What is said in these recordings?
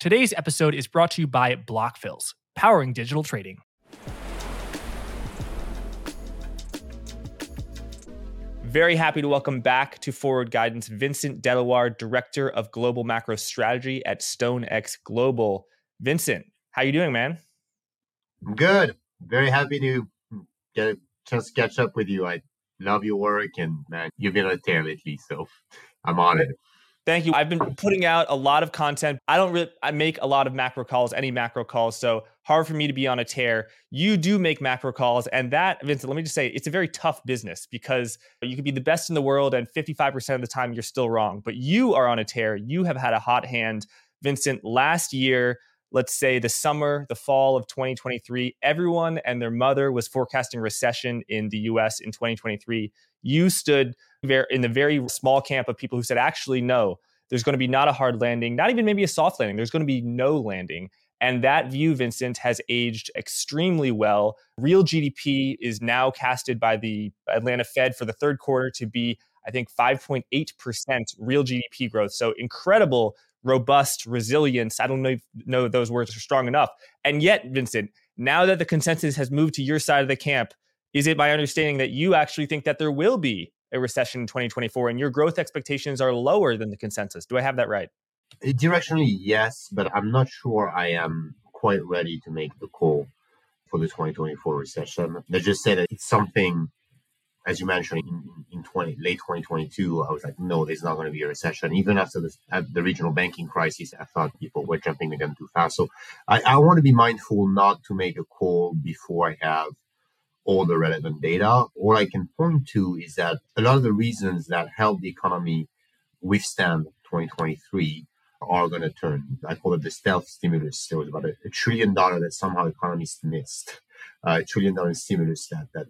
Today's episode is brought to you by Blockfills, powering digital trading. Very happy to welcome back to Forward Guidance Vincent Deluard, Director of Global Macro Strategy at StoneX Global. Vincent, how you doing, man? I'm good. Very happy to get a chance to catch up with you. I love your work, and man, you've been on a tear lately, so I'm on it. Thank you. I've been putting out a lot of content. I don't really I make a lot of macro calls, any macro calls, so hard for me to be on a tear. You do make macro calls, and that, Vincent, let me just say, it's a very tough business because you could be the best in the world, and 55% of the time you're still wrong. But you are on a tear. You have had a hot hand, Vincent. Last year, let's say the summer, the fall of 2023, everyone and their mother was forecasting recession in the US in 2023. You stood in the very small camp of people who said, actually, no, there's going to be not a hard landing, not even maybe a soft landing. There's going to be no landing. And that view, Vincent, has aged extremely well. Real GDP is now casted by the Atlanta Fed for the third quarter to be, I think, 5.8% real GDP growth. So incredible, robust resilience. I don't know if know those words are strong enough. And yet, Vincent, now that the consensus has moved to your side of the camp, is it my understanding that you actually think that there will be a recession in 2024 and your growth expectations are lower than the consensus. Do I have that right? Uh, directionally, yes, but I'm not sure I am quite ready to make the call for the 2024 recession. Let's just say that it's something, as you mentioned, in, in 20, late 2022, I was like, no, there's not going to be a recession. Even after the, the regional banking crisis, I thought people were jumping gun too fast. So I, I want to be mindful not to make a call before I have all the relevant data. All I can point to is that a lot of the reasons that help the economy withstand 2023 are going to turn. I call it the stealth stimulus. There was about a, a trillion dollar that somehow economists missed, uh, a trillion dollar stimulus that that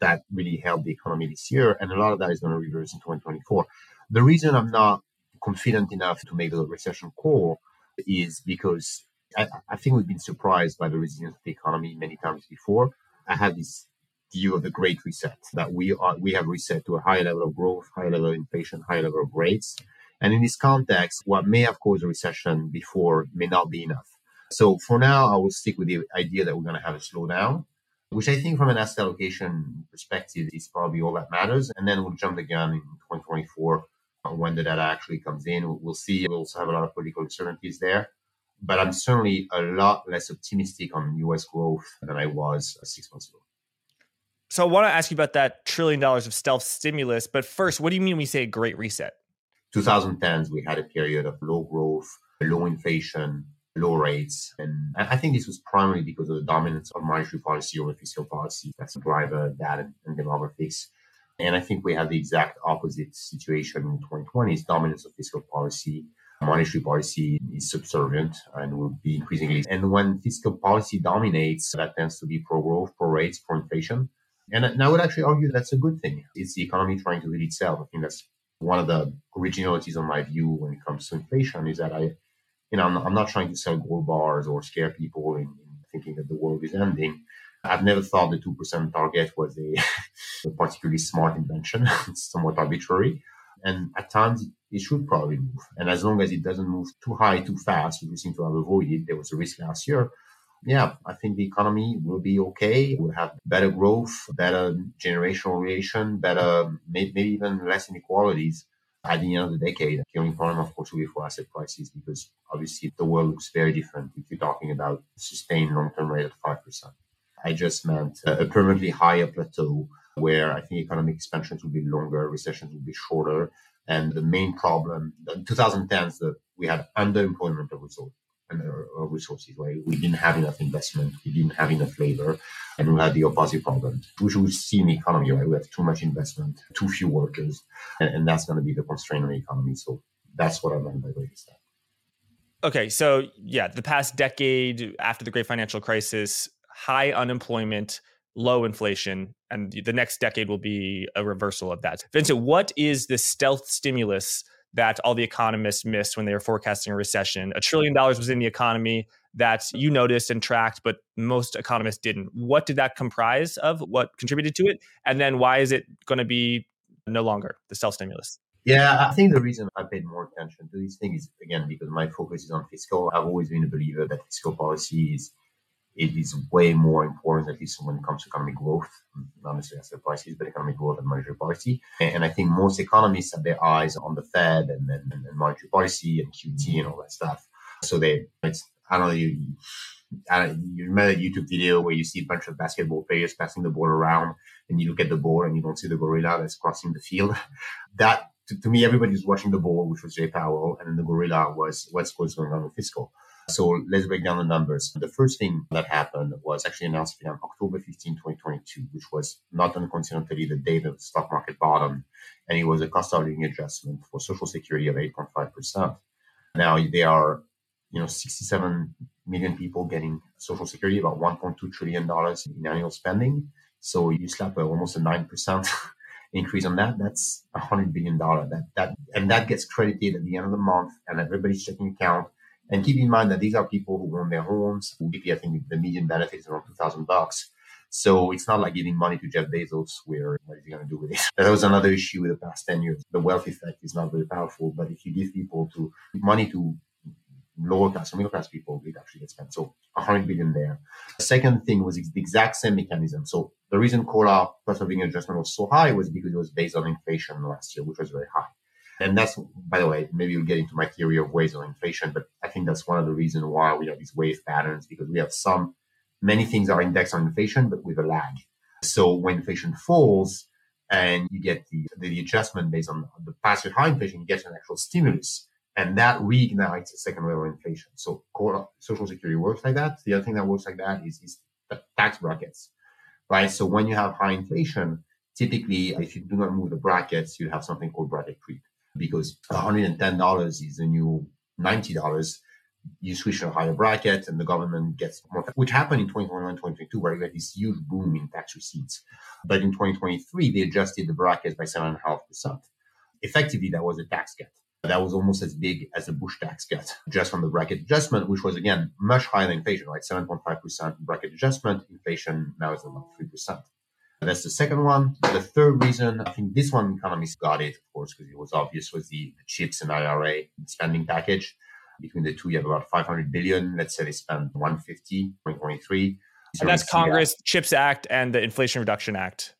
that really helped the economy this year, and a lot of that is going to reverse in 2024. The reason I'm not confident enough to make the recession call is because I, I think we've been surprised by the resilience of the economy many times before. I have this view of the great reset that we are we have reset to a high level of growth, high level of inflation, high level of rates. And in this context, what may have caused a recession before may not be enough. So for now, I will stick with the idea that we're going to have a slowdown, which I think from an asset allocation perspective is probably all that matters. And then we'll jump the gun in 2024 when the data actually comes in. We'll see. We also have a lot of political uncertainties there but I'm certainly a lot less optimistic on US growth than I was uh, six months ago. So I want to ask you about that trillion dollars of stealth stimulus. But first, what do you mean when we say a great reset? 2010s, we had a period of low growth, low inflation, low rates. And I think this was primarily because of the dominance of monetary policy over fiscal policy. That's a driver, that and, and demographics. And I think we have the exact opposite situation in 2020 is dominance of fiscal policy monetary policy is subservient and will be increasingly. And when fiscal policy dominates, that tends to be pro growth, pro rates, pro inflation. And, I would actually argue that's a good thing. It's the economy trying to lead itself. I think that's one of the originalities of my view when it comes to inflation is that I, you know, I'm not, I'm not trying to sell gold bars or scare people in, in thinking that the world is ending. I've never thought the 2% target was a, a particularly smart invention. it's somewhat arbitrary. And at times it should probably move. And as long as it doesn't move too high, too fast, which we seem to have avoided, there was a risk last year. Yeah, I think the economy will be okay. We'll have better growth, better generational relation, better, maybe even less inequalities at the end of the decade. The only problem, of course, will be for asset prices because obviously the world looks very different if you're talking about sustained long-term rate of 5%. I just meant a permanently higher plateau where I think economic expansions will be longer, recessions will be shorter. And the main problem, in 2010, the, we had underemployment of resources. Of uh, resources, right? We didn't have enough investment, we didn't have enough labor, and we had the opposite problem, which we see in the economy, right? We have too much investment, too few workers, and, and that's going to be the constraint on the economy. So that's what I meant by great reset. Okay, so yeah, the past decade after the great financial crisis, high unemployment, low inflation, and the next decade will be a reversal of that. Vincent, what is the stealth stimulus that all the economists missed when they were forecasting a recession? A trillion dollars was in the economy that you noticed and tracked, but most economists didn't. What did that comprise of? What contributed to it? And then why is it going to be no longer the stealth stimulus? Yeah, I think the reason I paid more attention to these things is again because my focus is on fiscal. I've always been a believer that fiscal policy is it is way more important, at least when it comes to economic growth, not necessarily asset prices, but economic growth and monetary policy. And I think most economists have their eyes on the Fed and, and, and monetary policy and QT and all that stuff. So they, it's, I don't know, you, I you remember that YouTube video where you see a bunch of basketball players passing the ball around and you look at the ball and you don't see the gorilla that's crossing the field. That, to, to me, everybody was watching the ball, which was Jay Powell, and the gorilla was what's, what's going on with fiscal. So let's break down the numbers. The first thing that happened was actually announced on October 15, 2022, which was not uncoincidentally the day the stock market bottomed. And it was a cost of living adjustment for Social Security of 8.5%. Now there are, you know, 67 million people getting Social Security, about 1.2 trillion dollars in annual spending. So you slap a, almost a 9% increase on that. That's a hundred billion dollar. That that and that gets credited at the end of the month, and everybody's checking account and keep in mind that these are people who own their homes. Typically, I think the median benefit is around 2000 bucks. So it's not like giving money to Jeff Bezos where what is he going to do with it? That was another issue with the past 10 years. The wealth effect is not very powerful, but if you give people to money to lower class or middle class people, it actually gets spent. So 100 billion there. The second thing was the exact same mechanism. So the reason COLA cost of living adjustment was so high was because it was based on inflation last year, which was very high. And that's, by the way, maybe we'll get into my theory of waves of inflation, but I think that's one of the reasons why we have these wave patterns because we have some, many things are indexed on inflation, but with a lag. So when inflation falls and you get the, the adjustment based on the past year high inflation, you get an actual stimulus and that reignites a second wave of inflation. So social security works like that. The other thing that works like that is, is the tax brackets, right? So when you have high inflation, typically if you do not move the brackets, you have something called bracket creep because $110 is the new $90. You switch to a higher bracket and the government gets more, which happened in 2021, 2022, where you had this huge boom in tax receipts. But in 2023, they adjusted the brackets by 7.5%. Effectively, that was a tax cut. That was almost as big as the Bush tax cut just from the bracket adjustment, which was again much higher than inflation, right? 7.5% bracket adjustment. Inflation now is about 3%. That's the second one. The third reason, I think this one economists got it, of course, because it was obvious, was the, the chips and IRA spending package. Between the two, you have about 500 billion. Let's say they spend 150 2023. So and that's Congress that. Chips Act and the Inflation Reduction Act.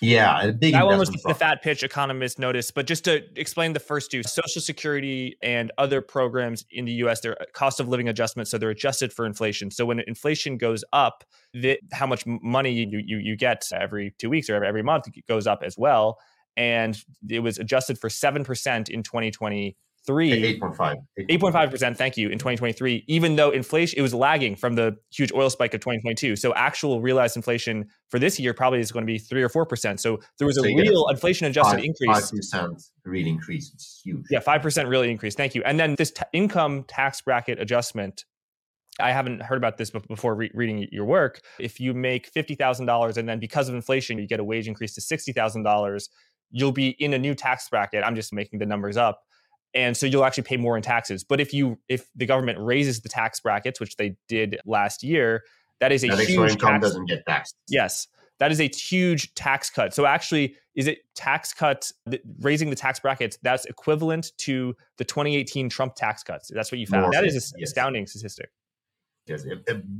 Yeah, a big that one was the fat pitch economists noticed. But just to explain the first two, Social Security and other programs in the U.S., they're uh, cost of living adjustments, so they're adjusted for inflation. So when inflation goes up, the, how much money you, you you get every two weeks or every, every month goes up as well. And it was adjusted for seven percent in 2020 three 8.5 8.5 percent thank you in 2023 even though inflation it was lagging from the huge oil spike of 2022 so actual realized inflation for this year probably is going to be three or four percent. So there was so a real inflation adjusted increase. five percent real increase it's huge. Yeah five percent really increase thank you. And then this t- income tax bracket adjustment I haven't heard about this before re- reading your work. If you make $50,000 and then because of inflation, you get a wage increase to $60,000, you'll be in a new tax bracket. I'm just making the numbers up and so you'll actually pay more in taxes. But if you if the government raises the tax brackets which they did last year that is a that huge income tax, doesn't get taxed. Yes. That is a huge tax cut. So actually is it tax cuts raising the tax brackets that's equivalent to the 2018 trump tax cuts. That's what you found. More, that is an yes. astounding statistic. Yes.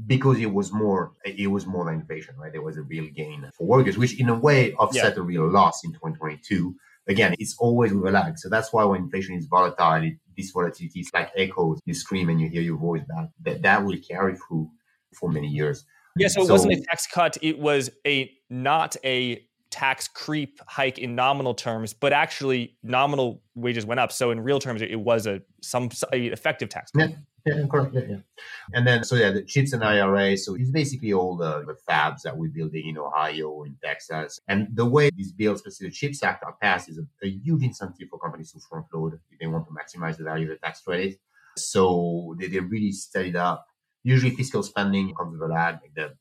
Because it was more it was more than inflation right? There was a real gain for workers which in a way offset yeah. a real loss in 2022 again, it's always with a lag. So that's why when inflation is volatile, it, this volatility is like echoes. You scream and you hear your voice back. That, that will carry through for many years. Yeah, so, so it wasn't a tax cut. It was a not a tax creep hike in nominal terms, but actually nominal wages went up. So in real terms, it was a some a effective tax cut. Yeah. Correct. Yeah, yeah. And then, so yeah, the chips and IRA. So it's basically all the, the fabs that we're building in Ohio, in Texas. And the way these bills, especially the CHIPS Act, are passed is a, a huge incentive for companies to front load if they want to maximize the value of the tax credit. So they, they really set it up. Usually fiscal spending comes with a lag. Like the,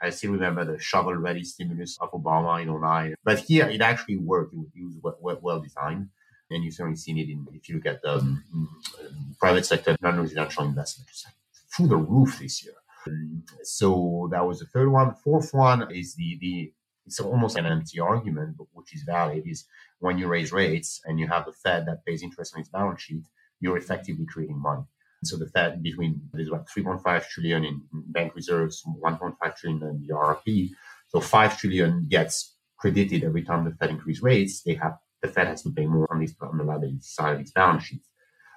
I still remember the shovel ready stimulus of Obama in 09. But here it actually worked. It was, well, well, well designed and you've certainly seen it in if you look at the um, private sector non-residential investment through the roof this year. Um, so that was the third one. Fourth one is the the it's almost an empty argument, but which is valid, is when you raise rates and you have the Fed that pays interest on its balance sheet, you're effectively creating money. So the Fed between there's about 3.5 trillion in bank reserves, 1.5 trillion in the RRP. So 5 trillion gets credited every time the Fed increases rates. They have the Fed has to pay more on, this, on the liability side of its balance sheet.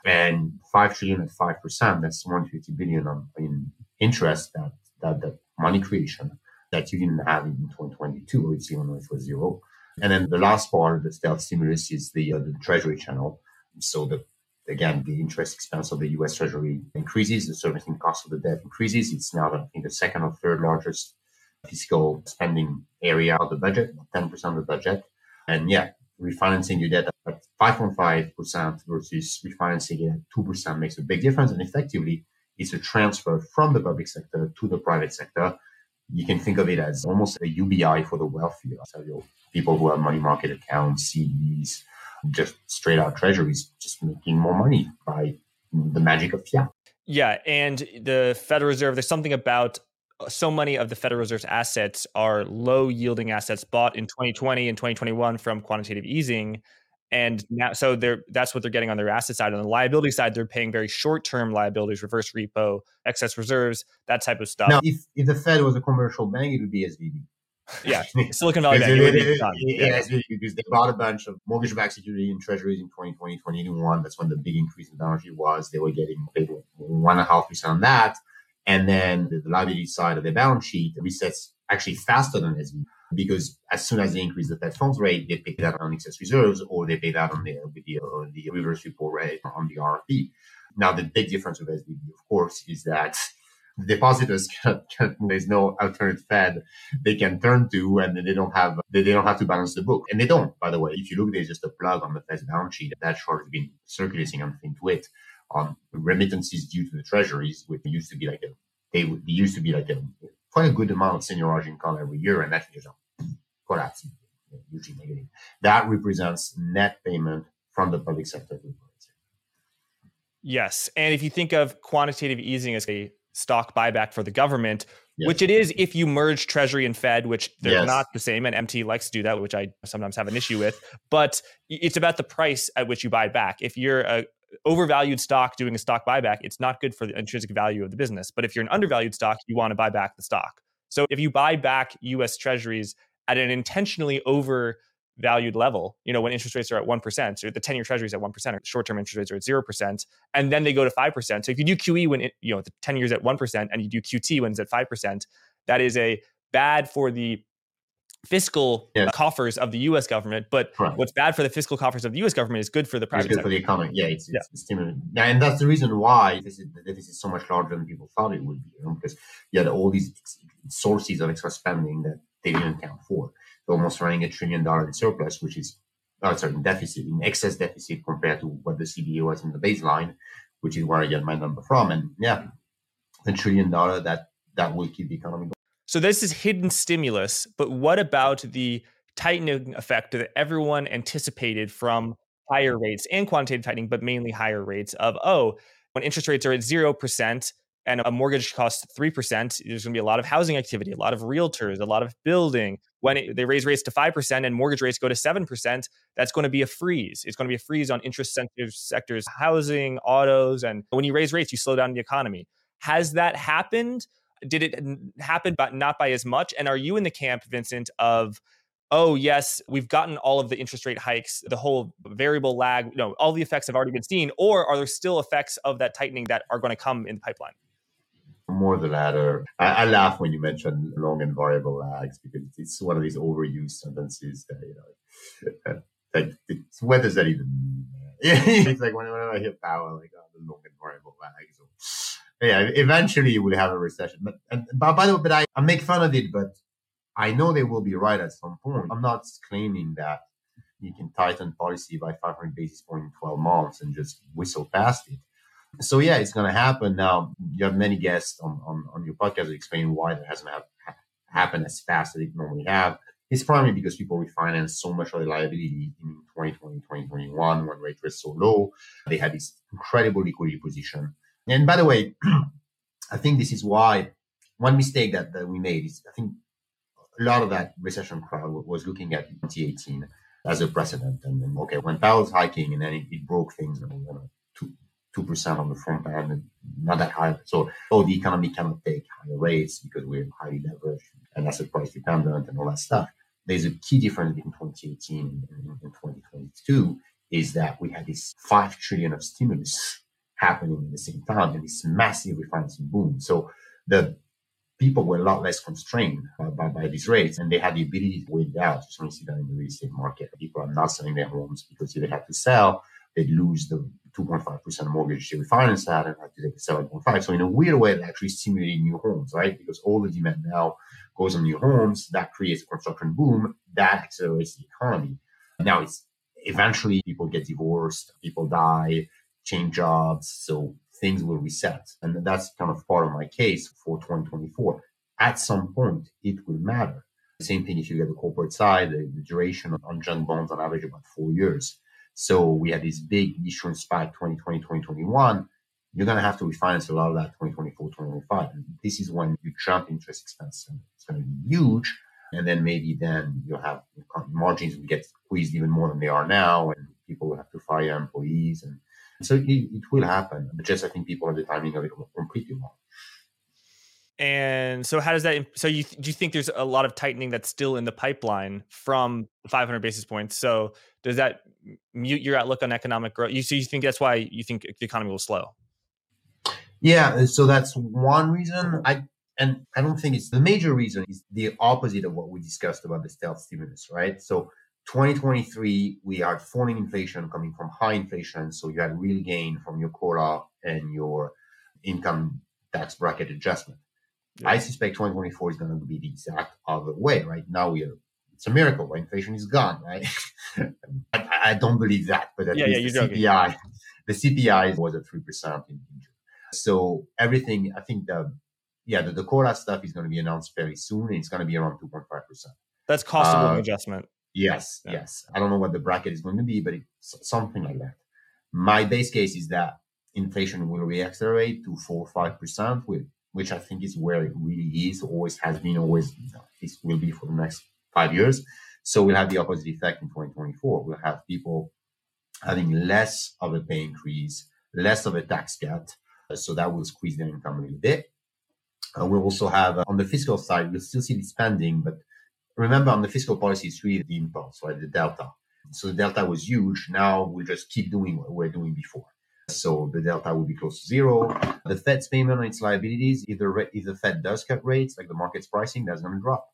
And 5 trillion at 5%, that's 150 billion on, in interest that, that, money creation that you didn't have in 2022, it's even though it was zero. And then the last part of the stealth stimulus is the, uh, the treasury channel. So the again, the interest expense of the US Treasury increases, the servicing cost of the debt increases. It's now, I think, the second or third largest fiscal spending area of the budget, 10% of the budget. And yeah, refinancing your debt at 5.5% versus refinancing it at 2% makes a big difference. And effectively, it's a transfer from the public sector to the private sector. You can think of it as almost a UBI for the wealthy, So people who have money market accounts, CDs, just straight out treasuries, just making more money by the magic of fiat. Yeah. And the Federal Reserve, there's something about so many of the Federal Reserve's assets are low yielding assets bought in 2020 and 2021 from quantitative easing. And now, so they're that's what they're getting on their asset side. On the liability side, they're paying very short term liabilities, reverse repo, excess reserves, that type of stuff. Now, if, if the Fed was a commercial bank, it would be SVB yeah, Silicon Valley Bank. It, it, it, yeah. because they bought a bunch of mortgage-backed security and treasuries in 2020, 2021. That's when the big increase in balance sheet was. They were getting paid one and a half percent on that, and then the liability side of the balance sheet resets actually faster than SVB because as soon as they increase the Fed funds rate, they pay that on excess reserves or they pay that on the, the, uh, the reverse repo rate on the RRP. Now, the big difference with SVB, of course, is that depositors can, can, there's no alternate Fed they can turn to, and they don't have they, they don't have to balance the book, and they don't. By the way, if you look, there's just a plug on the Fed's balance sheet that chart has been circulating on FinTwit on remittances due to the treasuries, which used to be like a they, they used to be like a quite a good amount of seigniorage income every year, and that just collapsing, usually negative. That represents net payment from the public sector. Yes, and if you think of quantitative easing as a stock buyback for the government, yes. which it is if you merge Treasury and Fed, which they're yes. not the same. And MT likes to do that, which I sometimes have an issue with. But it's about the price at which you buy back. If you're a overvalued stock doing a stock buyback, it's not good for the intrinsic value of the business. But if you're an undervalued stock, you want to buy back the stock. So if you buy back US Treasuries at an intentionally overvalued level, you know, when interest rates are at 1%, or the 10 year treasuries at 1%, or short term interest rates are at 0%, and then they go to 5%. So if you do QE when, it, you know, the 10 years at 1% and you do QT when it's at 5%, that is a bad for the fiscal yes. coffers of the U.S. government. But what's bad for the fiscal coffers of the U.S. government is good for the private. It's good sector. for the economy. Yeah, it's, yeah. it's stimulating. And that's the reason why this is, this is so much larger than people thought it would be. You know, because you had all these sources of extra spending that they didn't account for They're almost running a trillion dollar in surplus, which is oh, sorry, in deficit, in excess deficit compared to what the CBO was in the baseline, which is where I get my number from. And yeah, a trillion dollar that that will keep the economy going. So this is hidden stimulus, but what about the tightening effect that everyone anticipated from higher rates and quantitative tightening, but mainly higher rates of oh, when interest rates are at zero percent, and a mortgage costs 3%, there's going to be a lot of housing activity, a lot of realtors, a lot of building. When it, they raise rates to 5% and mortgage rates go to 7%, that's going to be a freeze. It's going to be a freeze on interest sensitive sectors, housing, autos. And when you raise rates, you slow down the economy. Has that happened? Did it happen, but not by as much? And are you in the camp, Vincent, of oh yes we've gotten all of the interest rate hikes the whole variable lag you know all the effects have already been seen or are there still effects of that tightening that are going to come in the pipeline more the latter. I, I, laugh when you mention long and variable lags because it's one of these overused sentences that, you know, like, what does that even mean? it's like whenever I hear Powell, like, oh, the long and variable lags. So, yeah, eventually you will have a recession. But, and, but by the way, but I, I make fun of it, but I know they will be right at some point. I'm not claiming that you can tighten policy by 500 basis points in 12 months and just whistle past it. So yeah, it's going to happen. Now you have many guests on, on, on your podcast explaining why that hasn't have, happened as fast as it normally have. It's probably because people refinance so much of the liability in 2020, 2021 when rates were so low. They had this incredible liquidity position. And by the way, I think this is why one mistake that, that we made is I think a lot of that recession crowd was looking at 2018 as a precedent. And then, okay, when Powell's hiking and then it, it broke things, you know, two, 2% on the front end, not that high. So, oh, the economy cannot take higher rates because we're highly leveraged and asset price dependent and all that stuff. There's a key difference between 2018 and, and 2022 is that we had this 5 trillion of stimulus happening at the same time and this massive refinancing boom. So the people were a lot less constrained by, by, by, these rates and they had the ability to wait out. So you see that in the real estate market. People are not selling their homes because if they had to sell, they'd lose the 2.5% mortgage they refinance that and have to take 7.5. So in a weird way, that actually stimulated new homes, right? Because all the demand now goes on new homes. That creates a construction boom. That accelerates the economy. Now it's eventually people get divorced, people die, change jobs. So things will reset. And that's kind of part of my case for 2024. At some point, it will matter. Same thing if you get the corporate side, the, the duration on junk bonds on average about four years. So we had this big issuance spike 2020, 2021. You're going to have to refinance a lot of that 2024, 2025. And this is when you jump interest expense. And it's going to be huge. And then maybe then you'll have margins will get squeezed even more than they are now. And people will have to fire employees. And so it, it will happen. But just I think people are the timing of it completely wrong. And so, how does that? So, you do you think there's a lot of tightening that's still in the pipeline from 500 basis points? So, does that mute your outlook on economic growth? You so you think that's why you think the economy will slow? Yeah, so that's one reason. I and I don't think it's the major reason is the opposite of what we discussed about the stealth stimulus, right? So 2023, we had falling inflation coming from high inflation, so you had real gain from your COLA and your income tax bracket adjustment. Yeah. I suspect 2024 is going to be the exact other way. Right now, we are it's a miracle. Right? Inflation is gone. Right? I, I, don't believe that, but at yeah, least yeah, the CPI, the CPI was at three percent in, in June. So everything, I think the yeah, the, the COLA stuff is going to be announced very soon, and it's going to be around two point five percent. That's cost of living uh, adjustment. Yes, yeah. yes. I don't know what the bracket is going to be, but it's something like that. My base case is that inflation will reaccelerate to four or five percent, which I think is where it really is, always has been, always this will be for the next five years. So we'll have the opposite effect in 2024. We'll have people having less of a pay increase, less of a tax cut. So that will squeeze their income a little bit. Uh, we'll also have uh, on the fiscal side, we'll still see the spending, but remember on the fiscal policy, it's really the impulse, right? The delta. So the delta was huge. Now we'll just keep doing what we we're doing before. So the delta will be close to zero. The Fed's payment on its liabilities, if the, if the Fed does cut rates, like the market's pricing, that's going to drop.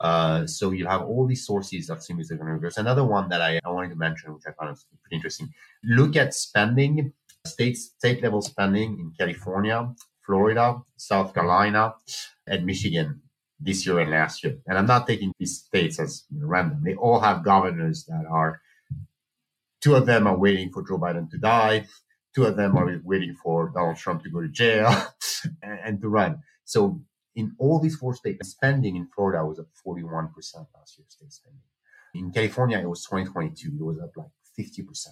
Uh, so you have all these sources of stimulus that are going to reverse. Another one that I, I wanted to mention, which I found pretty interesting, look at spending, state state level spending in California, Florida, South Carolina, and Michigan this year and last year. And I'm not taking these states as random. They all have governors that are. Two of them are waiting for Joe Biden to die. Two of them are waiting for Donald Trump to go to jail and, and to run. So in all these four states, spending in Florida was up 41% last year, state spending. In California, it was 2022, it was up like 50%.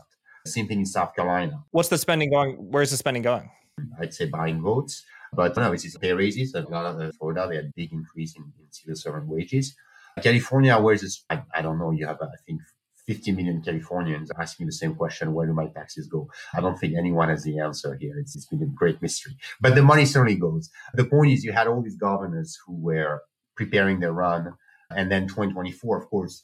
Same thing in South Carolina. What's the spending going? Where's the spending going? I'd say buying votes. But no, it's pay raises. A lot of Florida, they had a big increase in, in civil servant wages. California, where is this? I, I don't know. You have, I think, 50 million Californians asking the same question, where do my taxes go? I don't think anyone has the answer here. It's, it's been a great mystery, but the money certainly goes. The point is you had all these governors who were preparing their run. And then 2024, of course,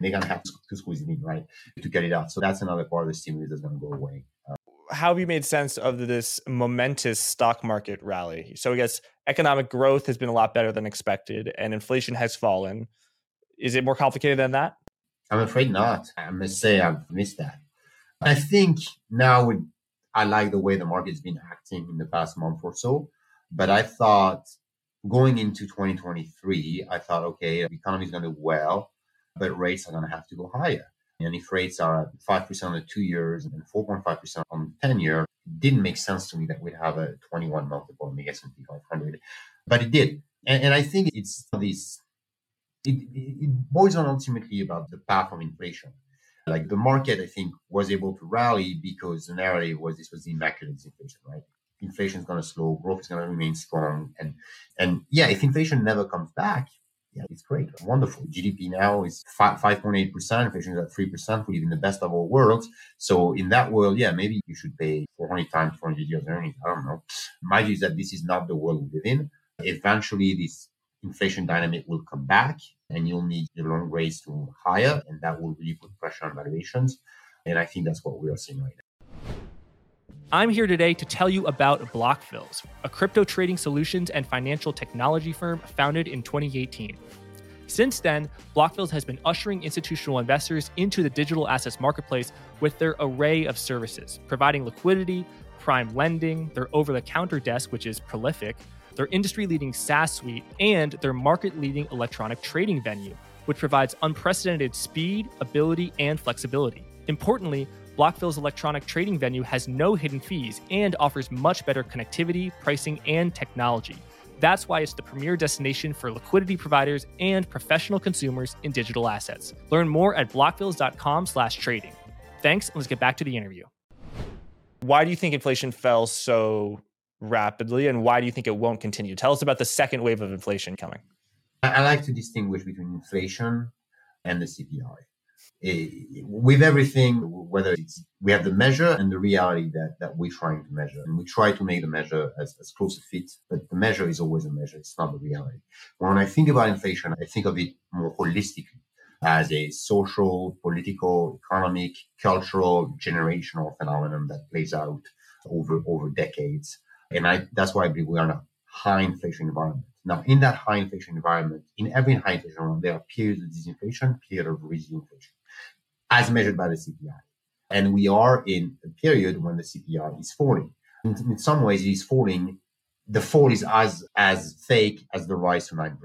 they're going to have to squeeze it in, right, to get it out. So that's another part of the stimulus that's going to go away. Uh, how have you made sense of this momentous stock market rally? So I guess economic growth has been a lot better than expected and inflation has fallen. Is it more complicated than that? I'm afraid not. I must say I've missed that. I think now I like the way the market's been acting in the past month or so. But I thought going into 2023, I thought, okay, the economy is going to do well, but rates are going to have to go higher. And if rates are at 5% on the two years and 4.5% on the 10 year, it didn't make sense to me that we'd have a 21 multiple on the S&P 500. But it did. And, and I think it's these it, it boils down ultimately about the path of inflation. Like the market, I think, was able to rally because the narrative was this was the immaculate inflation, right? Inflation is going to slow, growth is going to remain strong, and and yeah, if inflation never comes back, yeah, it's great, wonderful. GDP now is 5.8%, inflation is at 3%. We live in the best of all worlds. So in that world, yeah, maybe you should pay 400 times 400 years earnings. I don't know. My view is that this is not the world we live in. Eventually, this inflation dynamic will come back and you'll need the long rates to higher and that will really put pressure on valuations. And I think that's what we are seeing right now. I'm here today to tell you about Blockfills, a crypto trading solutions and financial technology firm founded in 2018. Since then, Blockfills has been ushering institutional investors into the digital assets marketplace with their array of services, providing liquidity, prime lending, their over the counter desk, which is prolific, their industry leading SaaS suite, and their market leading electronic trading venue, which provides unprecedented speed, ability, and flexibility. Importantly, Blockfill's electronic trading venue has no hidden fees and offers much better connectivity, pricing, and technology. That's why it's the premier destination for liquidity providers and professional consumers in digital assets. Learn more at blockfills.com/trading. Thanks, and let's get back to the interview. Why do you think inflation fell so rapidly, and why do you think it won't continue? Tell us about the second wave of inflation coming. I like to distinguish between inflation and the CPI. Eh, with everything, whether it's we have the measure and the reality that, that we're trying to measure. And we try to make the measure as, as close a fit, but the measure is always a measure. It's not the reality. When I think about inflation, I think of it more holistically as a social, political, economic, cultural, generational phenomenon that plays out over, over decades. And I, that's why I believe we are in a high inflation environment. Now, in that high inflation environment, in every high inflation environment, there are periods of disinflation, periods of inflation as measured by the CPI. And we are in a period when the CPI is falling. In, in some ways, it is falling. The fall is as, as fake as the rise to 9%.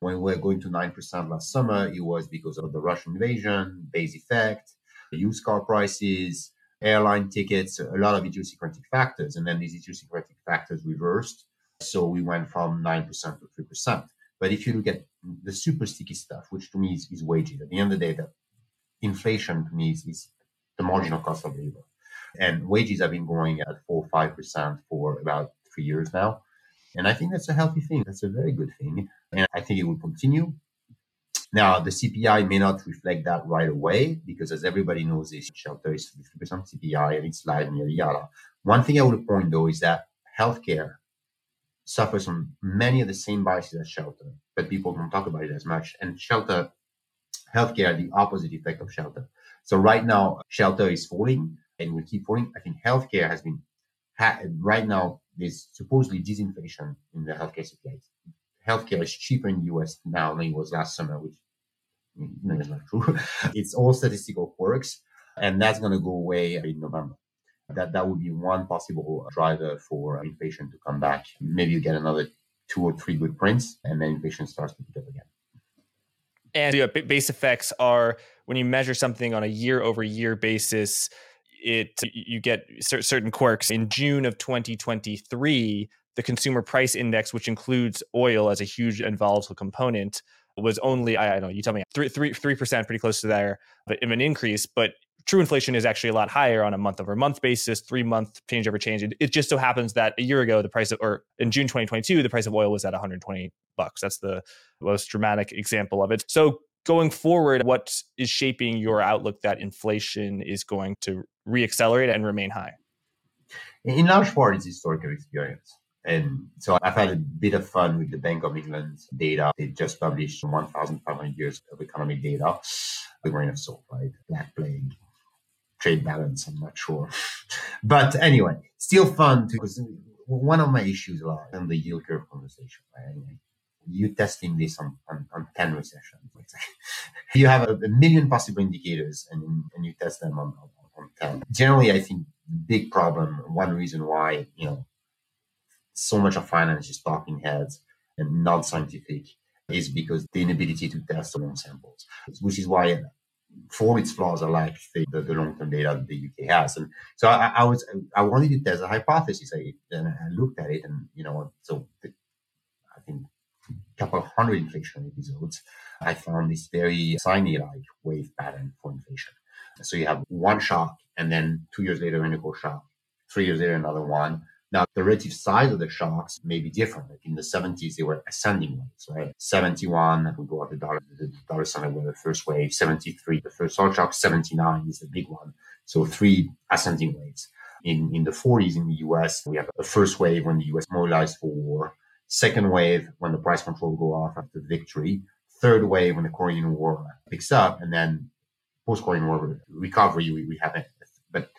When we were going to 9% last summer, it was because of the Russian invasion, base effect, used car prices, airline tickets, a lot of idiosyncratic factors. And then these idiosyncratic factors reversed. So we went from 9% to 3%. But if you look at the super sticky stuff, which to me is, is wages, at the end of the day, that inflation to me is, the marginal cost of labor. And wages have been growing at four or five percent for about three years now. And I think that's a healthy thing. That's a very good thing. And I think it will continue. Now, the CPI may not reflect that right away because, as everybody knows, this shelter is 50% CPI and it's live and yada yada. One thing I would point though is that healthcare suffers from many of the same biases as shelter, but people don't talk about it as much. And shelter healthcare the opposite effect of shelter. So right now, shelter is falling and will keep falling. I think healthcare has been ha- right now. There's supposedly disinflation in the healthcare supply. Healthcare is cheaper in the US now than it was last summer, which no, is not true. it's all statistical quirks, and that's going to go away in November. That that would be one possible driver for inflation to come back. Maybe you get another two or three good prints, and then inflation starts to pick up again. And you uh, base effects are when you measure something on a year over year basis, it you get certain quirks. In June of 2023, the consumer price index, which includes oil as a huge and volatile component, was only I don't know. You tell me three three three percent, pretty close to there, but of an increase. But true inflation is actually a lot higher on a month over month basis, three month change over change. It, just so happens that a year ago, the price of, or in June 2022, the price of oil was at 120 bucks. That's the most dramatic example of it. So going forward, what is shaping your outlook that inflation is going to reaccelerate and remain high? In large part, it's historical experience. And so I've had a bit of fun with the Bank of England data. They just published 1,500 years of economic data. The grain of salt, right? Black plague, trade balance, I'm not sure. but anyway, still fun because one of my issues are on the yield curve conversation, right? You testing this on, on, on 10 recessions. you have a, a, million possible indicators and, and you test them on, on, on 10. Generally, I think the big problem, one reason why, you know, so much of finance is talking heads and non-scientific is because the inability to test long samples, which is why for its flaws, I like the, the, the, long-term data that the UK has. And so I, I, was, I wanted to test a hypothesis. I, and I looked at it and, you know, so the, I think a couple of hundred inflation episodes, I found this very sine-like wave pattern for inflation. So you have one shock, and then two years later, an equal shock. Three years later, another one. Now, the relative size of the shocks may be different. In the 70s, they were ascending waves, right? 71, we go up the dollar, the dollar sign were the first wave. 73, the first hard shock. 79 is the big one. So three ascending waves. In, in the 40s in the US, we have a first wave when the US mobilized for war. Second wave when the price control go off after victory. Third wave when the Korean War picks up. And then post Korean War recovery, we, we have it. But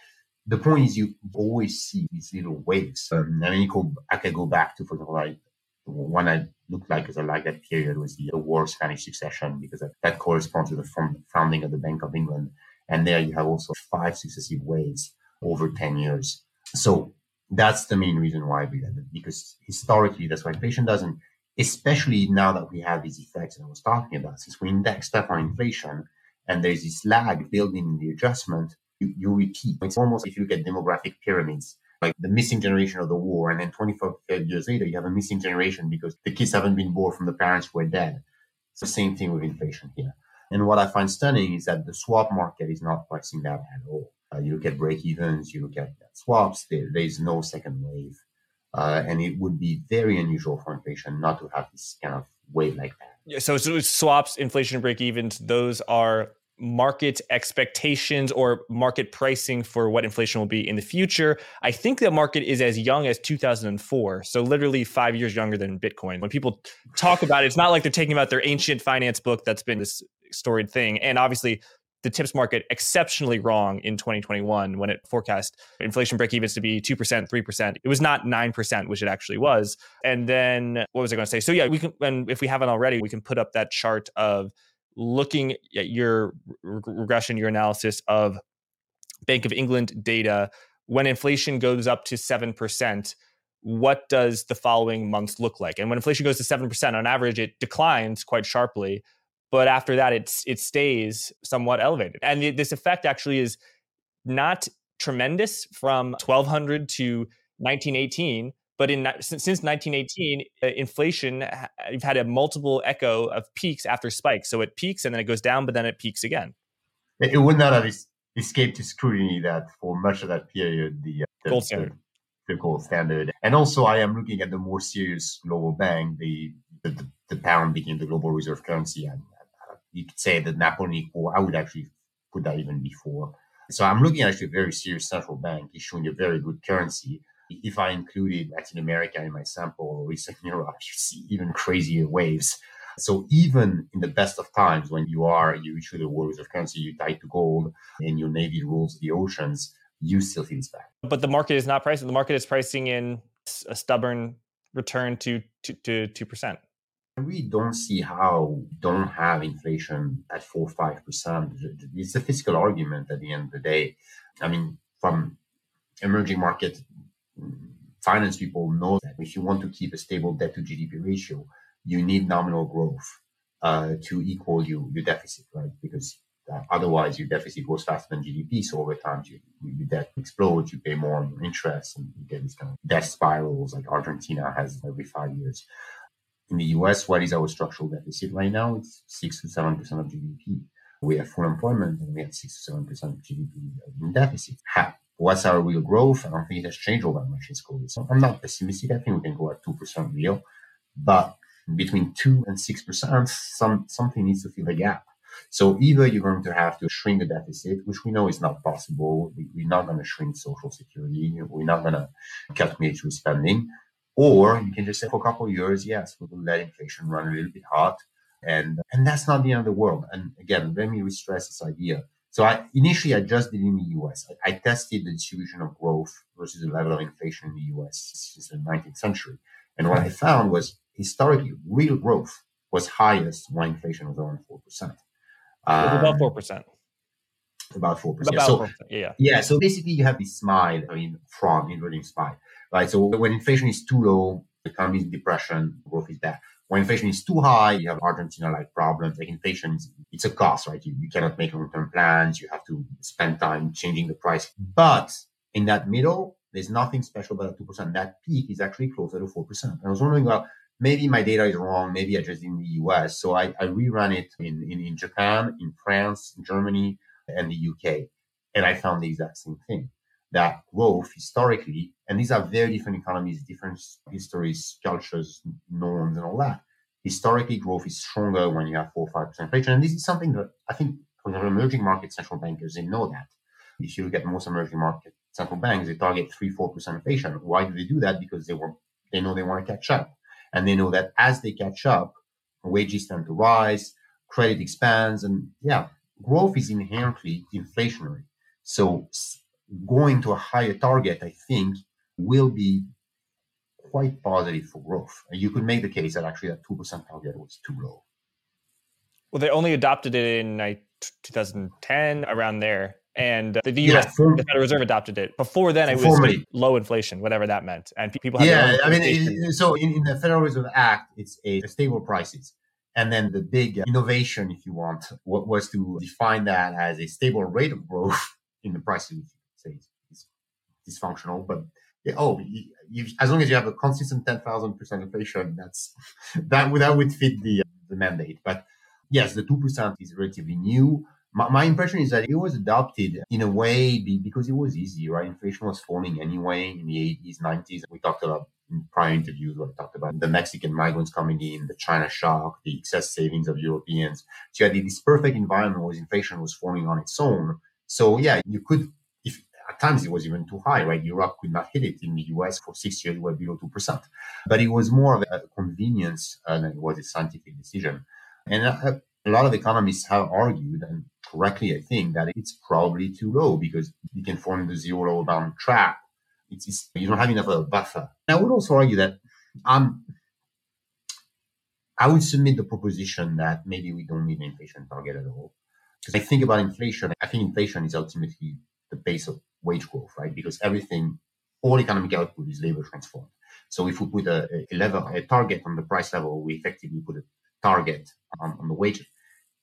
the point is you always see these little waves. Um, I mean, could, I can go back to, for example, like one I look like because I like that period was the, the War Spanish Succession because that, that corresponds to the founding of the Bank of England. And there you have also five successive waves over 10 years. So that's the main reason why we did it because historically that's why inflation doesn't, especially now that we have these effects that I was talking about, since we index stuff on inflation and there's this lag building in the adjustment, you, you repeat. It's almost if you look at demographic pyramids, like the missing generation of the war, and then 25 years later, you have a missing generation because the kids haven't been born from the parents who are dead. It's the same thing with inflation here. And what I find stunning is that the swap market is not pricing that at all. Uh, you look at break evens, you look at swaps, there, there is no second wave. Uh, and it would be very unusual for inflation not to have this kind of wave like that. Yeah, so, so swaps, inflation break evens, those are market expectations or market pricing for what inflation will be in the future. I think the market is as young as 2004, so literally five years younger than Bitcoin. When people talk about it, it's not like they're taking about their ancient finance book that's been this storied thing. And obviously, the TIPS market exceptionally wrong in 2021 when it forecast inflation break evens to be 2%, 3%. It was not 9%, which it actually was. And then what was I going to say? So, yeah, we can, and if we haven't already, we can put up that chart of looking at your regression, your analysis of Bank of England data, when inflation goes up to 7%, what does the following months look like? And when inflation goes to 7%, on average, it declines quite sharply. But after that, it's, it stays somewhat elevated. And this effect actually is not tremendous from 1200 to 1918 but in since, since 1918, uh, inflation you've had a multiple echo of peaks after spikes. So it peaks and then it goes down, but then it peaks again. It would not have escaped scrutiny that for much of that period, the, uh, the gold standard. The, the, gold standard. And also, I am looking at the more serious global bank. The the, the pound became the global reserve currency, and uh, you could say that Napoleonic War. I would actually put that even before. So I'm looking at actually a very serious central bank issuing a very good currency if I included Latin America in my sample or Eastern Europe, should see even crazier waves. So even in the best of times, when you are you issue the world of currency, you tie to gold, and your navy rules the oceans, you still feel this back. But the market is not pricing. The market is pricing in a stubborn return to to two percent. We don't see how don't have inflation at four five percent. It's a fiscal argument at the end of the day. I mean, from emerging market finance people know that if you want to keep a stable debt to GDP ratio, you need nominal growth uh, to equal you, your deficit, right? Because uh, otherwise your deficit grows faster than GDP. So over time, you, your debt explodes, you pay more on your interest, and you get these kind of debt spirals like Argentina has every five years. In the US, what is our structural deficit right now? It's six to seven percent of GDP. We have full employment and we have six to seven percent of GDP in deficit. What's our real growth? I don't think it has changed all that much in school. So I'm not pessimistic. I think we can go at 2% real, but between 2 and 6%, some, something needs to fill the gap. So either you're going to have to shrink the deficit, which we know is not possible. We, are not going to shrink social security. We're not going to cut military spending. Or you can just say for a couple of years, yes, we will let inflation run a little bit hot. And, and that's not the end of the world. And again, let me re-stress this idea. So I initially I just did in the US. I, I, tested the distribution of growth versus the level of inflation in the US since the 19th century. And what I found was historically real growth was highest when inflation was around four percent. Um, about four percent. About four percent. About so, 4%. Yeah. Yeah. So basically you have this smile, I mean, from inverting smile. Right. So when inflation is too low, the economy is in depression, growth is bad. When inflation is too high, you have Argentina-like problems. Like inflation, it's a cost, right? You, you cannot make long-term plans. You have to spend time changing the price. But in that middle, there's nothing special about 2%. That peak is actually closer to 4%. And I was wondering, well, maybe my data is wrong. Maybe I just in the US. So I, I reran it in, in, in Japan, in France, Germany, and the UK. And I found the exact same thing. That growth historically, and these are very different economies, different histories, cultures, norms, and all that. Historically, growth is stronger when you have four or five percent inflation, and this is something that I think for the emerging market central bankers they know that. If you look at most emerging market central banks, they target three, four percent inflation. Why do they do that? Because they want they know they want to catch up, and they know that as they catch up, wages tend to rise, credit expands, and yeah, growth is inherently inflationary. So going to a higher target, I think, will be quite positive for growth. And you could make the case that actually that 2% target was too low. Well, they only adopted it in like 2010, around there. And the, U.S. Yeah, for, the Federal Reserve adopted it. Before then, it was low inflation, whatever that meant, and people. yeah, I mean, so in, in, the Federal Reserve Act, it's a stable prices, and then the big innovation, if you want, was to define that as a stable rate of growth in the prices say it's, dysfunctional, but oh, you, you, as long as you have a consistent 10,000% inflation, that's, that would, that would fit the, the mandate. But yes, the 2% is relatively new. My, my, impression is that it was adopted in a way because it was easy, right? Inflation was falling anyway in the 80s, 90s. We talked about in prior interviews where we talked about the Mexican migrants coming in, the China shock, the excess savings of Europeans. So you had this perfect environment where inflation was forming on its own. So yeah, you could at times it was even too high, right? Europe could not hit it. In the US for six years, we were below 2%. But it was more of a convenience than it was a scientific decision. And a, a lot of economists have argued, and correctly, I think, that it's probably too low because you can form the zero lower bound trap. It's, it's, you don't have enough of a buffer. And I would also argue that um, I would submit the proposition that maybe we don't need an inflation target at all. Because I think about inflation, I think inflation is ultimately the base of wage growth, right? Because everything, all economic output is labor transformed. So if we put a, a level, a target on the price level, we effectively put a target on, on the wage.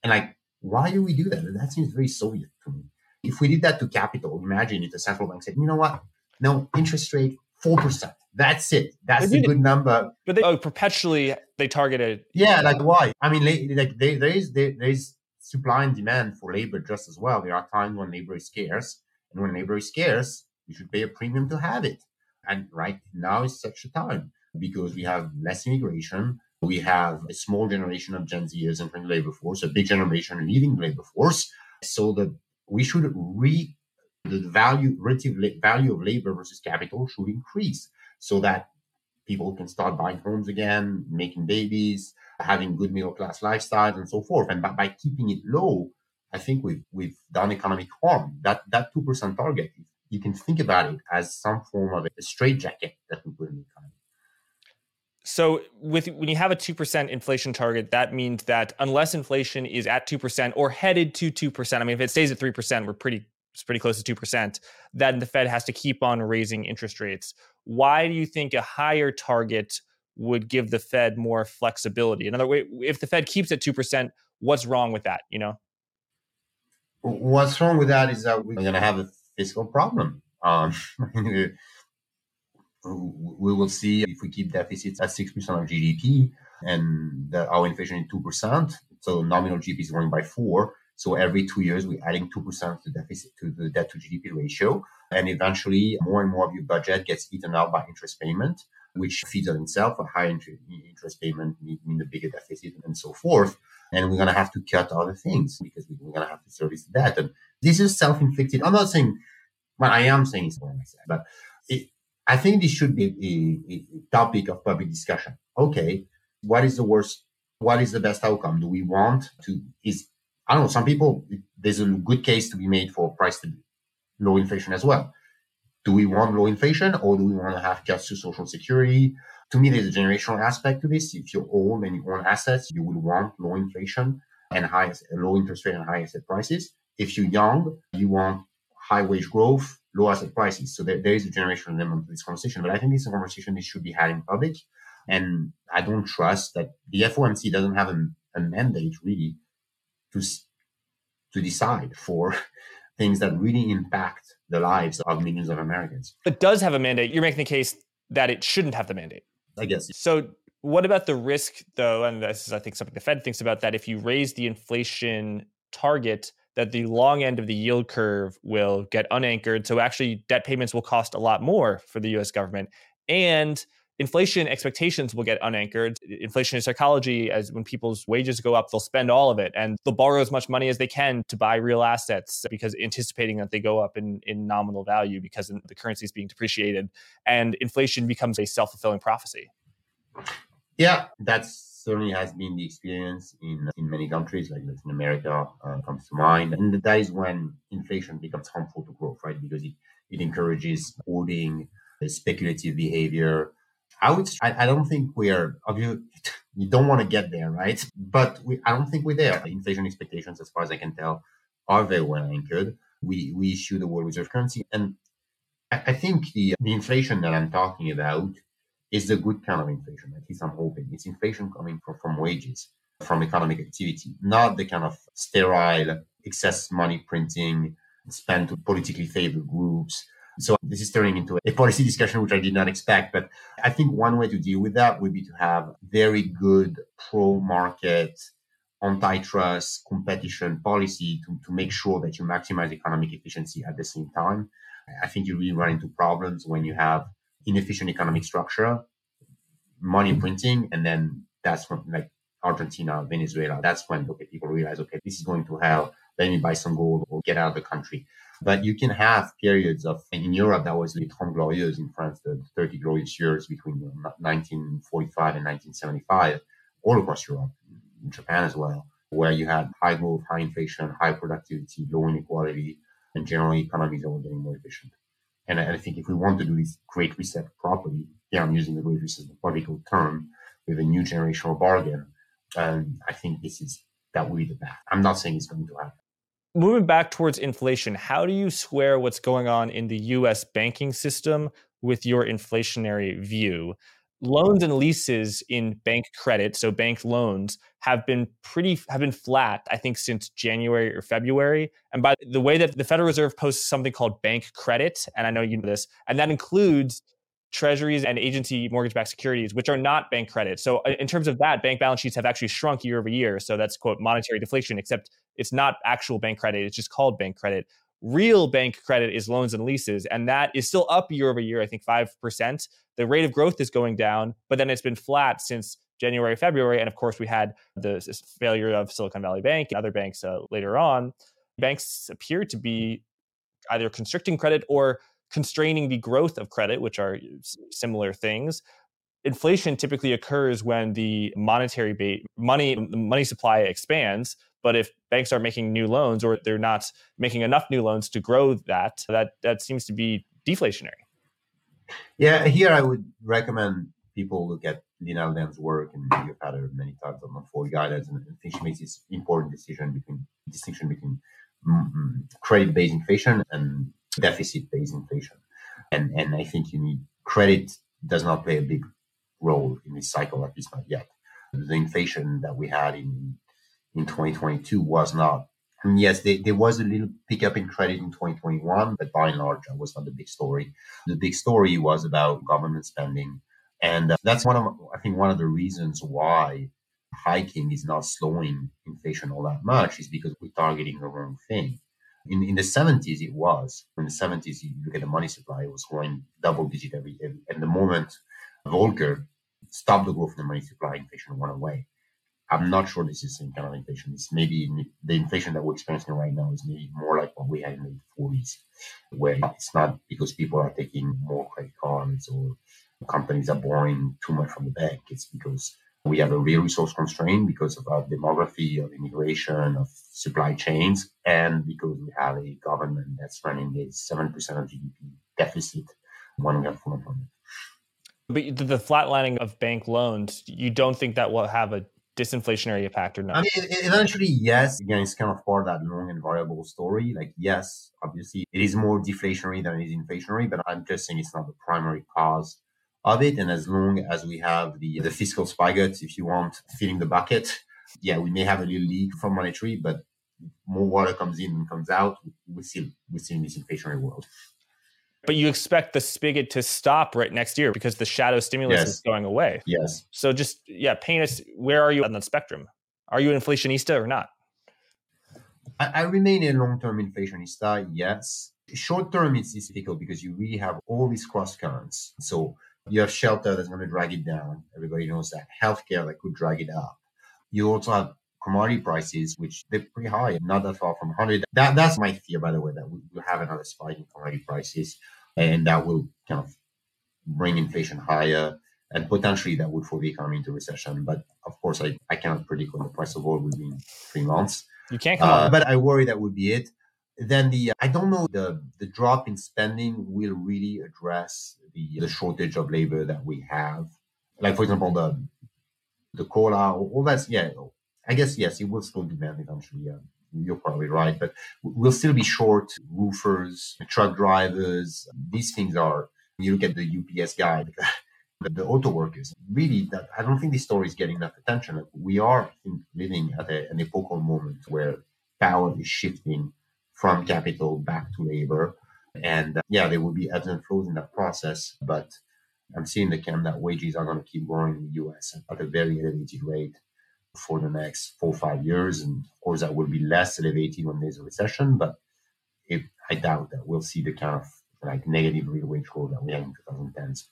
And like, why do we do that? That seems very Soviet to me. If we did that to capital, imagine if the central bank said, you know what? No, interest rate, 4%. That's it. That's a good number. But they oh, perpetually they targeted. Yeah, like why? I mean, like they, there is there, there is supply and demand for labor just as well. There are times when labor is scarce, and when labor is scarce, you should pay a premium to have it. And right now is such a time because we have less immigration. We have a small generation of Gen Zers entering the labor force, a big generation leaving the labor force. So that we should re the value relative value of labor versus capital should increase so that people can start buying homes again, making babies, having good middle class lifestyles, and so forth. And by, by keeping it low, I think we've we've done economic harm. That that two percent target, you can think about it as some form of a straitjacket that we put in the economy. So, with when you have a two percent inflation target, that means that unless inflation is at two percent or headed to two percent, I mean, if it stays at three percent, we're pretty it's pretty close to two percent. Then the Fed has to keep on raising interest rates. Why do you think a higher target would give the Fed more flexibility? Another way, if the Fed keeps at two percent, what's wrong with that? You know. What's wrong with that is that we're going to have a fiscal problem. Um, we will see if we keep deficits at 6% of GDP and the, our inflation is 2%. So nominal GDP is growing by four. So every two years, we're adding 2% to the deficit to the debt to GDP ratio. And eventually more and more of your budget gets eaten out by interest payment, which feeds on itself. A high interest payment mean a bigger deficit and so forth and we're going to have to cut other things because we're going to have to service debt. And this is self-inflicted. I'm not saying, well, I am saying it's what I said, but it, I think this should be a, a, topic of public discussion. Okay, what is the worst? What is the best outcome? Do we want to? Is I don't know. Some people there's a good case to be made for price to low inflation as well. Do we want low inflation or do we want to have cuts to social security? to me, there's a generational aspect to this. If you're old and you own assets, you would want low inflation and high, low interest rate and high asset prices. If you're young, you want high wage growth, low asset prices. So there, there is a generational element to this conversation. But I think this is a conversation that should be had in public. And I don't trust that the FOMC doesn't have a, a mandate really to, to decide for things that really impact the lives of millions of Americans. It does have a mandate. You're making the case that it shouldn't have the mandate. I guess. So, what about the risk, though? And this is, I think, something the Fed thinks about that if you raise the inflation target, that the long end of the yield curve will get unanchored. So actually, debt payments will cost a lot more for the US government. And inflation expectations will get unanchored. Inflation psychology, as when people's wages go up, they'll spend all of it and they'll borrow as much money as they can to buy real assets because anticipating that they go up in, in nominal value because the currency is being depreciated. And inflation becomes a self fulfilling prophecy. Yeah, that certainly has been the experience in, in many countries, like Latin America uh, comes to mind. And that is when inflation becomes harmful to growth, right? Because it, it encourages hoarding, speculative behavior, I would. I, I don't think we are. You, don't want to get there, right? But we. I don't think we're there. Inflation expectations, as far as I can tell, are very well anchored. We we issue the world reserve currency, and I, I think the the inflation that I'm talking about is the good kind of inflation. At least I'm hoping it's inflation coming from from wages, from economic activity, not the kind of sterile excess money printing spent to politically favored groups so this is turning into a policy discussion, which I did not expect. But I think one way to deal with that would be to have very good pro market, antitrust, competition policy to, to make sure that you maximize economic efficiency at the same time. I think you really run into problems when you have inefficient economic structure, money printing, and then that's when like Argentina, Venezuela, that's when okay, people realize, okay, this is going to hell. Let me buy some gold or get out of the country. But you can have periods of, in Europe, that was the Trente in France, the 30 glorious years between 1945 and 1975, all across Europe, Japan as well, where you had high growth, high inflation, high productivity, low inequality, and generally economies that were getting more efficient. And I think if we want to do this great reset properly, yeah, I'm using the great reset as a political term with a new generational bargain, um, I think this is that will be the path. I'm not saying it's going to happen moving back towards inflation, how do you square what's going on in the US banking system with your inflationary view? Loans and leases in bank credit, so bank loans, have been pretty have been flat, I think, since January or February. And by the way that the Federal Reserve posts something called bank credit, and I know you know this, and that includes treasuries and agency mortgage backed securities, which are not bank credit. So, uh, in terms of that, bank balance sheets have actually shrunk year over year. So, that's quote monetary deflation, except it's not actual bank credit. It's just called bank credit. Real bank credit is loans and leases, and that is still up year over year, I think 5%. The rate of growth is going down, but then it's been flat since January, February. And of course, we had the failure of Silicon Valley Bank and other banks uh, later on. Banks appear to be either constricting credit or constraining the growth of credit, which are similar things. Inflation typically occurs when the monetary money money supply expands, but if banks aren't making new loans or they're not making enough new loans to grow that, that that seems to be deflationary. Yeah, here I would recommend people look at Lyn Alden's work, and you've had her many times on the Forward Guidance, and I think she makes this important decision between distinction between mm, credit-based inflation and deficit-based inflation. And and I think you need credit does not play a big role in this cycle, at least not yet. The inflation that we had in in 2022 was not. Yes, there, there was a little pickup in credit in 2021, but by and large, that was not the big story. The big story was about government spending, and uh, that's one of I think one of the reasons why hiking is not slowing inflation all that much is because we're targeting the wrong thing. In, in the 70s, it was. In the 70s, you look at the money supply, it was growing double digit every, every and the moment Volcker stopped the growth of the money supply, inflation went away. I'm not sure this is the same kind of inflation. It's maybe the inflation that we're experiencing right now is maybe more like what we had in the 40s, where it's not because people are taking more credit cards or companies are borrowing too much from the bank. It's because we have a real resource constraint because of our demography, of immigration, of supply chains, and because we have a government that's running a 7% of GDP deficit when we have full employment. But the flatlining of bank loans, you don't think that will have a disinflationary impact or not? I mean, eventually, yes. Again, it's kind of part of that long and variable story. Like, yes, obviously, it is more deflationary than it is inflationary, but I'm just saying it's not the primary cause of it. And as long as we have the, the fiscal spigot, if you want, filling the bucket, yeah, we may have a little leak from monetary, but more water comes in and comes out. we're still we're still in this inflationary world. But you expect the spigot to stop right next year because the shadow stimulus yes. is going away. Yes. So just yeah, paint us. Where are you on the spectrum? Are you an inflationista or not? I, I remain a long-term inflationista, yes. Short-term, it's, it's difficult because you really have all these cross currents. So you have shelter that's going to drag it down. Everybody knows that. Healthcare that could drag it up. You also have commodity prices, which they're pretty high, not that far from 100. That, that's my fear, by the way, that we will have another spike in commodity prices, and that will kind of bring inflation higher, and potentially that would throw the economy into recession. But of course, I, I cannot predict when the price of oil will be in three months. You can't uh, But I worry that would be it. Then the I don't know the the drop in spending will really address the the shortage of labor that we have. Like for example, the the COLA, all that's yeah. I guess yes, it will still be demand eventually. Yeah. You're probably right, but we'll still be short roofers, truck drivers. These things are. You look at the UPS guy, the, the auto workers. Really, that I don't think this story is getting enough attention. We are living at a, an epochal moment where power is shifting from capital back to labor. And uh, yeah, there will be ebbs and flows in that process, but I'm seeing the camp that wages are going to keep growing in the US at a very elevated rate for the next four or five years. And of course, that will be less elevated when there's a recession, but I doubt that we'll see the kind of like negative real wage growth that we had in 2010s.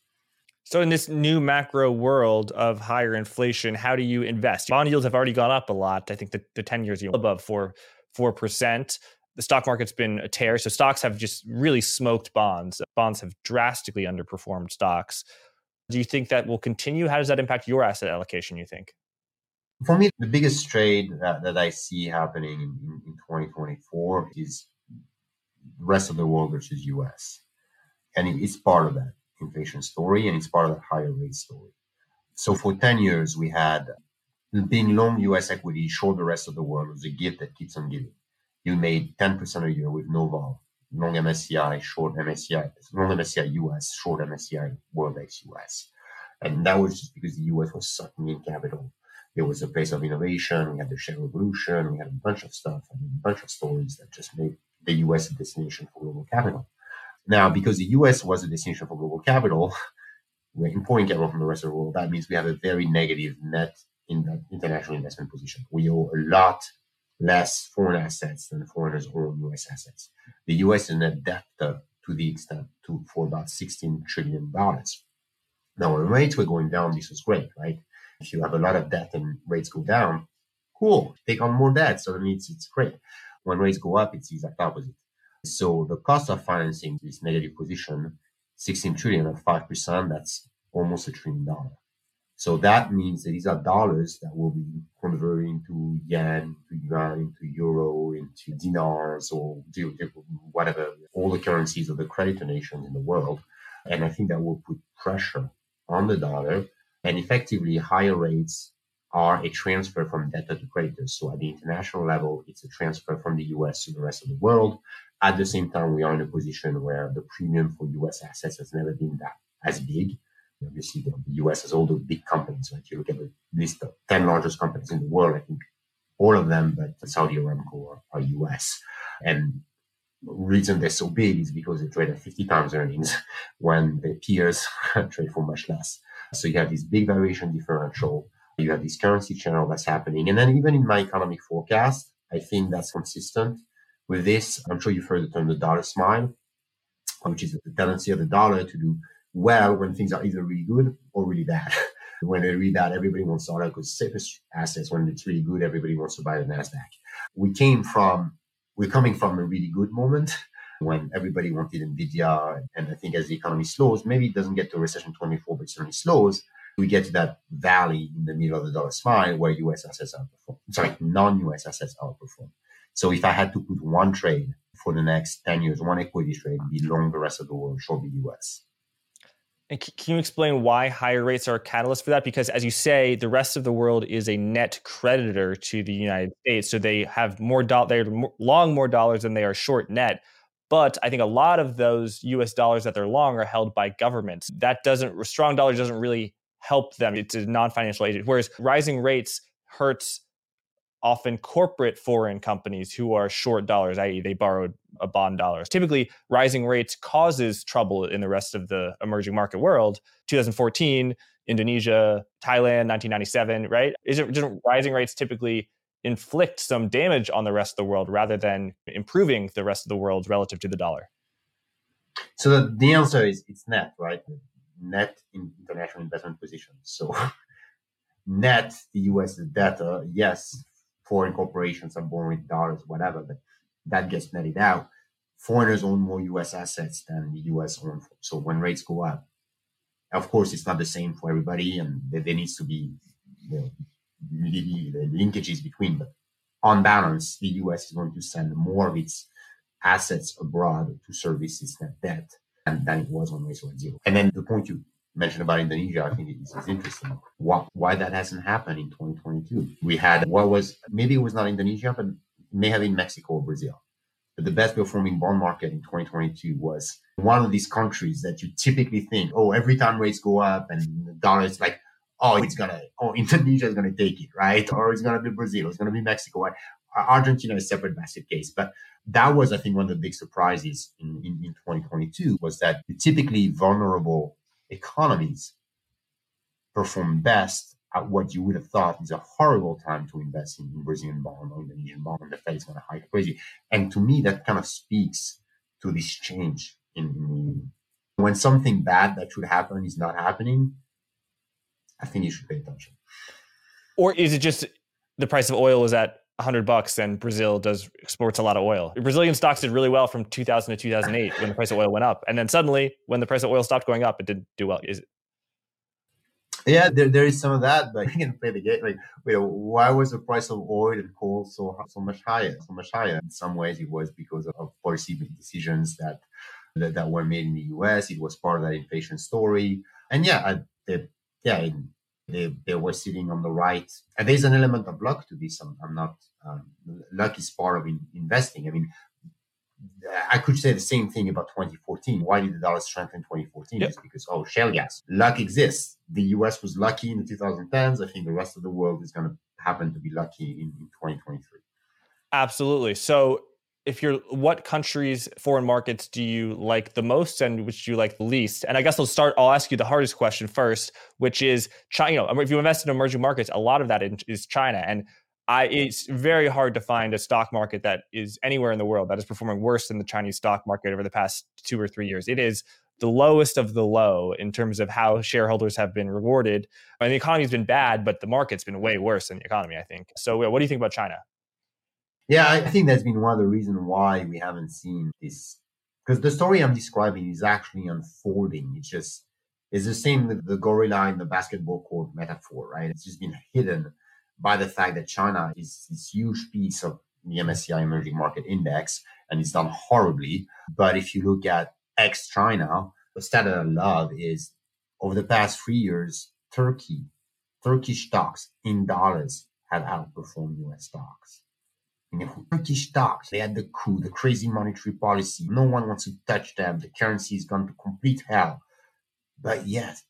So, in this new macro world of higher inflation, how do you invest? Bond yields have already gone up a lot. I think the, the 10 years above four four percent. The stock market's been a tear. So stocks have just really smoked bonds. Bonds have drastically underperformed stocks. Do you think that will continue? How does that impact your asset allocation, you think? For me, the biggest trade that, that I see happening in, in 2024 is the rest of the world versus US. And it's part of that inflation story and it's part of the higher rate story. So for 10 years, we had being long US equity, short the rest of the world was a gift that keeps on giving. You made 10% a year with no vol, long MSCI, short MSCI, long MSCI US, short MSCI World X US. And that was just because the US was sucking in capital. It was a place of innovation. We had the shale revolution. We had a bunch of stuff, mean, a bunch of stories that just made the US a destination for global capital. Now, because the US was a destination for global capital, we're importing capital from the rest of the world. That means we have a very negative net in the international investment position. We owe a lot less foreign assets than foreigners own US assets. The US is net debtor to the extent to for about 16 trillion dollars. Now when rates were going down, this was great, right? If you have a lot of debt and rates go down, cool, take on more debt. Mean it's it's great. When rates go up, it's the exact opposite. So the cost of financing this negative position, 16 trillion at 5%, that's almost a trillion dollars. So that means that these are dollars that will be converting to yen, to yuan, to euro, into dinars, or whatever, all the currencies of the creditor nations in the world. And I think that will put pressure on the dollar. And effectively, higher rates are a transfer from debtor to creditors. So at the international level, it's a transfer from the US to the rest of the world. At the same time, we are in a position where the premium for US assets has never been that as big obviously the, US has all the big companies. Right? You look at the list of 10 largest companies in the world, I think all of them, but Saudi Aramco are, are US. And the reason they're so big is because they trade at 50 times earnings when their peers trade for much less. So you have this big valuation differential. You have this currency channel that's happening. And then even in my economic forecast, I think that's consistent with this. I'm sure you've heard the term the dollar smile, which is the tendency of the dollar to do well when things are either really good or really bad. when they're really bad, everybody wants to because safest assets. When it's really good, everybody wants to buy the Nasdaq. We came from we're coming from a really good moment when everybody wanted Nvidia, and I think as the economy slows, maybe it doesn't get to a recession 24, but it certainly slows. We get to that valley in the middle of the dollar smile where U.S. assets outperform. Sorry, non-U.S. assets outperform. So if I had to put one trade for the next 10 years, one equity trade, be long the rest of the world, short the U.S. And can you explain why higher rates are a catalyst for that? Because as you say, the rest of the world is a net creditor to the United States, so they have more do- they're long more dollars than they are short net. But I think a lot of those U.S. dollars that they're long are held by governments. That doesn't strong dollar doesn't really help them. It's a non-financial agent. Whereas rising rates hurts often corporate foreign companies who are short dollars, i.e., they borrowed a bond dollars. Typically, rising rates causes trouble in the rest of the emerging market world. 2014, Indonesia, Thailand, 1997, right? Isn't rising rates typically inflict some damage on the rest of the world rather than improving the rest of the world relative to the dollar? So the, the answer is it's net, right? Net in international investment positions. So net, the US is data. Yes, foreign corporations are born with dollars, whatever, but that gets netted out. Foreigners own more US assets than the US own. So when rates go up, of course, it's not the same for everybody, and there, there needs to be you know, the linkages between. But on balance, the US is going to send more of its assets abroad to service its net debt than, it was when rates were zero. And then the point you mentioned about Indonesia, I think is, is interesting. Why, why that hasn't happened in 2022? We had what was maybe it was not Indonesia, but may have been Mexico or Brazil. But the best performing bond market in 2022 was one of these countries that you typically think, oh, every time rates go up and the dollar is like, oh, it's gonna, oh, Indonesia is gonna take it, right? Or it's gonna be Brazil, it's gonna be Mexico. Right? Argentina is a separate basket case, but that was, I think, one of the big surprises in, in, in 2022 was that typically vulnerable economies perform best at what you would have thought is a horrible time to invest in, in Brazilian bond or Indonesian bond, and the Fed is going to hike crazy. And to me, that kind of speaks to this change in, in when something bad that should happen is not happening. I think you should pay attention. Or is it just the price of oil is at 100 bucks and Brazil does exports a lot of oil. Brazilian stocks did really well from 2000 to 2008 when the price of oil went up. And then suddenly when the price of oil stopped going up, it didn't do well. Is it? Yeah, there, there is some of that, but you can play the game. Like, wait, why was the price of oil and coal so so much higher? So much higher. In some ways, it was because of policy decisions that that, that were made in the U.S. It was part of that inflation story, and yeah, I, they, yeah, they, they were sitting on the right. And there's an element of luck to this. I'm, I'm not, um, luck is part of in, investing. I mean, I could say the same thing about 2014. Why did the dollar strengthen in 2014? Yep. It's because, oh, shale gas. Luck exists. The US was lucky in the 2010s. I think the rest of the world is going to happen to be lucky in, in 2023. Absolutely. So if you're what countries foreign markets do you like the most and which do you like the least and i guess i'll start i'll ask you the hardest question first which is china you know if you invest in emerging markets a lot of that is china and I, it's very hard to find a stock market that is anywhere in the world that is performing worse than the Chinese stock market over the past two or three years. It is the lowest of the low in terms of how shareholders have been rewarded. I mean, the economy's been bad, but the market's been way worse than the economy, I think. So, what do you think about China? Yeah, I think that's been one of the reasons why we haven't seen this. Because the story I'm describing is actually unfolding. It's just, it's the same with the gorilla in the basketball court metaphor, right? It's just been hidden by the fact that China is this huge piece of the MSCI emerging market index and it's done horribly. But if you look at ex China, the stat that I love is over the past three years, Turkey, Turkish stocks in dollars have outperformed US stocks you know, Turkish stocks, they had the coup, the crazy monetary policy. No one wants to touch them. The currency is gone to complete hell. But yes,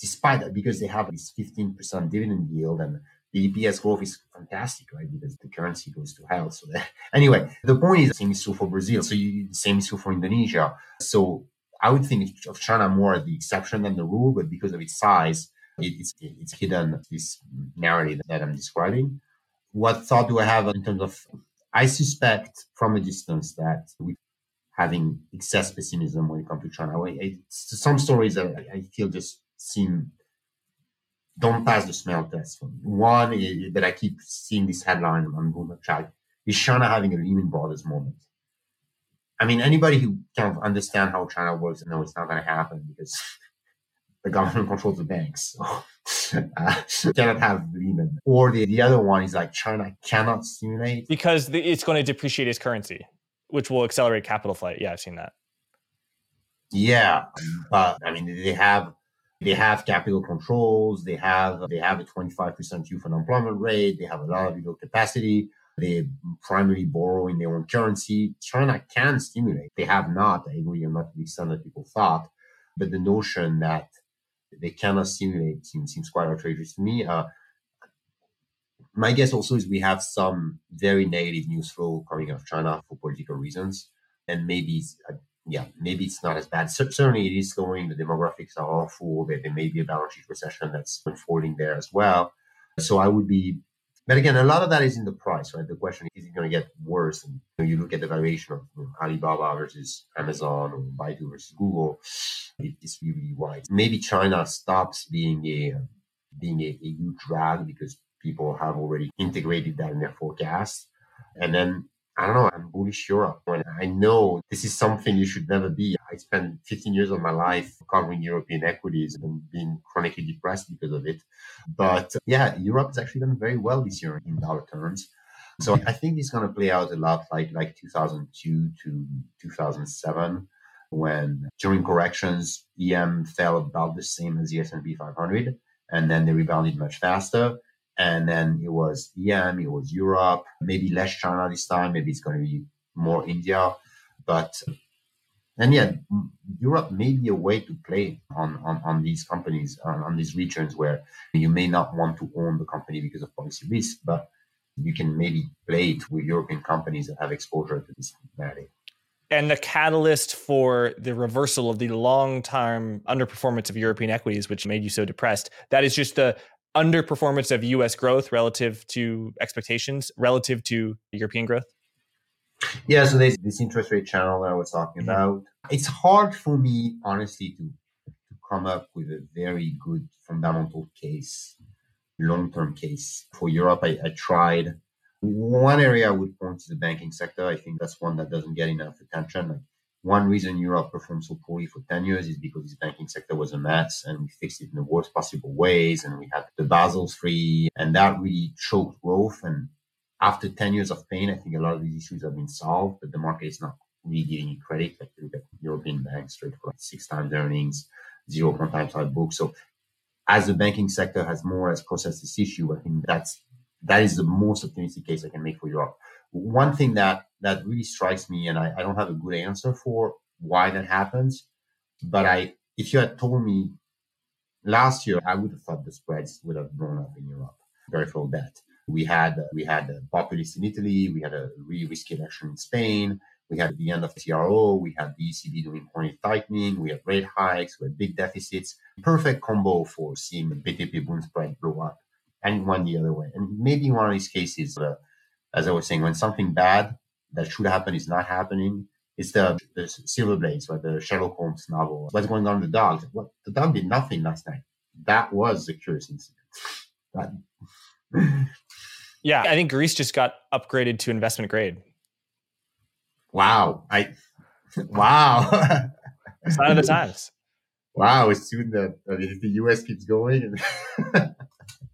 despite that, because they have this 15% dividend yield and the EPS growth is fantastic, right? Because the currency goes to hell. So that, anyway, the point is the same is true for Brazil. So you, the same is true for Indonesia. So I would think of China more as the exception than the rule, but because of its size, it, it's, it's hidden this narrative that I'm describing what thought do I have in terms of? I suspect from a distance that we having excess pessimism when it comes to China. I, I, some stories that I, feel just seem don't pass the smell test. One is that I keep seeing this headline on Bloomberg Chat is China having a Lehman Brothers moment. I mean, anybody who kind of understand how China works, no, it's not going to happen because the government controls the banks. So, uh, cannot have Lehman. Or the, the other one is like China cannot stimulate. Because the, it's going to depreciate its currency, which will accelerate capital flight. Yeah, I've seen that. Yeah. But I mean, they have they have capital controls. They have they have a 25% youth unemployment rate. They have a lot of legal capacity. They primarily borrow in their own currency. China can stimulate. They have not. I agree, you're not to the extent that people thought. But the notion that they cannot simulate seems, seems quite outrageous to me. Uh, my guess also is we have some very negative news flow coming out of China for political reasons, and maybe uh, yeah, maybe it's not as bad. So, certainly, it is slowing. The demographics are awful. There, there may be a balance sheet recession that's unfolding there as well. So I would be But again, a lot of that is in the price, right? The question is, is it going to get worse? And you, know, you look at the valuation of you know, Alibaba versus Amazon or Baidu versus Google, it's really wide. Maybe China stops being a being a, a huge drag because people have already integrated that in their forecast. And then I don't know, I'm bullish Europe. And I know this is something you should never be. I spent 15 years of my life covering European equities and being chronically depressed because of it. But yeah, Europe has actually done very well this year in dollar terms. So I think it's going to play out a lot like, like 2002 to 2007 when during corrections, EM fell about the same as the S&P 500 and then they rebounded much faster. And then it was EM, it was Europe, maybe less China this time, maybe it's going to be more India. But and yeah, Europe may be a way to play on, on, on these companies, on, on these regions where you may not want to own the company because of policy risk, but you can maybe play it with European companies that have exposure to this thematic. And the catalyst for the reversal of the long term underperformance of European equities, which made you so depressed, that is just the underperformance of US growth relative to expectations, relative to European growth? Yeah, so there's this interest rate channel that I was talking mm-hmm. about. It's hard for me, honestly, to, to come up with a very good fundamental case, long term case. For Europe, I, I tried. One area I would point to the banking sector. I think that's one that doesn't get enough attention. Like one reason Europe performed so poorly for 10 years is because its banking sector was a mess and we fixed it in the worst possible ways. And we had the Basel III and that really choked growth. And after 10 years of pain, I think a lot of these issues have been solved, but the market is not really giving you credit. Like look at European banks trade for like six times earnings, zero point times our book. So as the banking sector has more or less processed this issue, I think that's that is the most optimistic case I can make for Europe. One thing that that really strikes me, and I, I don't have a good answer for why that happens, but I if you had told me last year, I would have thought the spreads would have blown up in Europe. Very full bet. We had we had a populist in Italy. We had a really risky election in Spain. We had the end of TRO. We had the ECB doing quantitative tightening. We had rate hikes. We had big deficits. Perfect combo for seeing the BTP Bund spread blow up and one the other way. And maybe one of these cases, uh, as I was saying, when something bad that should happen is not happening, it's the, the Silver Blaze or the Sherlock Holmes novel. What's going on with the dog? What the dog did nothing last night. That was a curious incident. That, yeah, I think Greece just got upgraded to investment grade. Wow. I wow. Sign of the times. Wow, as soon the I mean, if the US keeps going and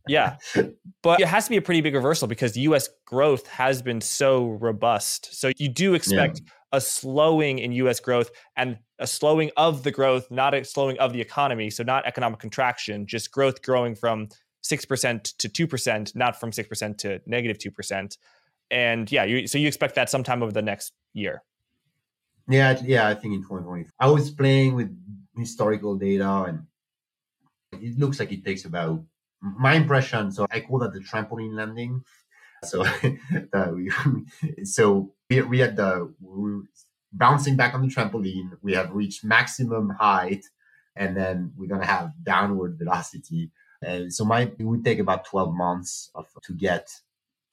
yeah. But it has to be a pretty big reversal because the US growth has been so robust. So you do expect yeah. a slowing in US growth and a slowing of the growth, not a slowing of the economy. So not economic contraction, just growth growing from 6% to 2%, not from 6% to negative 2%. And yeah, you, so you expect that sometime over the next year. Yeah, yeah, I think in 2020. I was playing with historical data and it looks like it takes about my impression, so I call that the trampoline landing. So, we, so we, we had the we bouncing back on the trampoline. We have reached maximum height, and then we're gonna have downward velocity. And so, my it would take about twelve months of, to get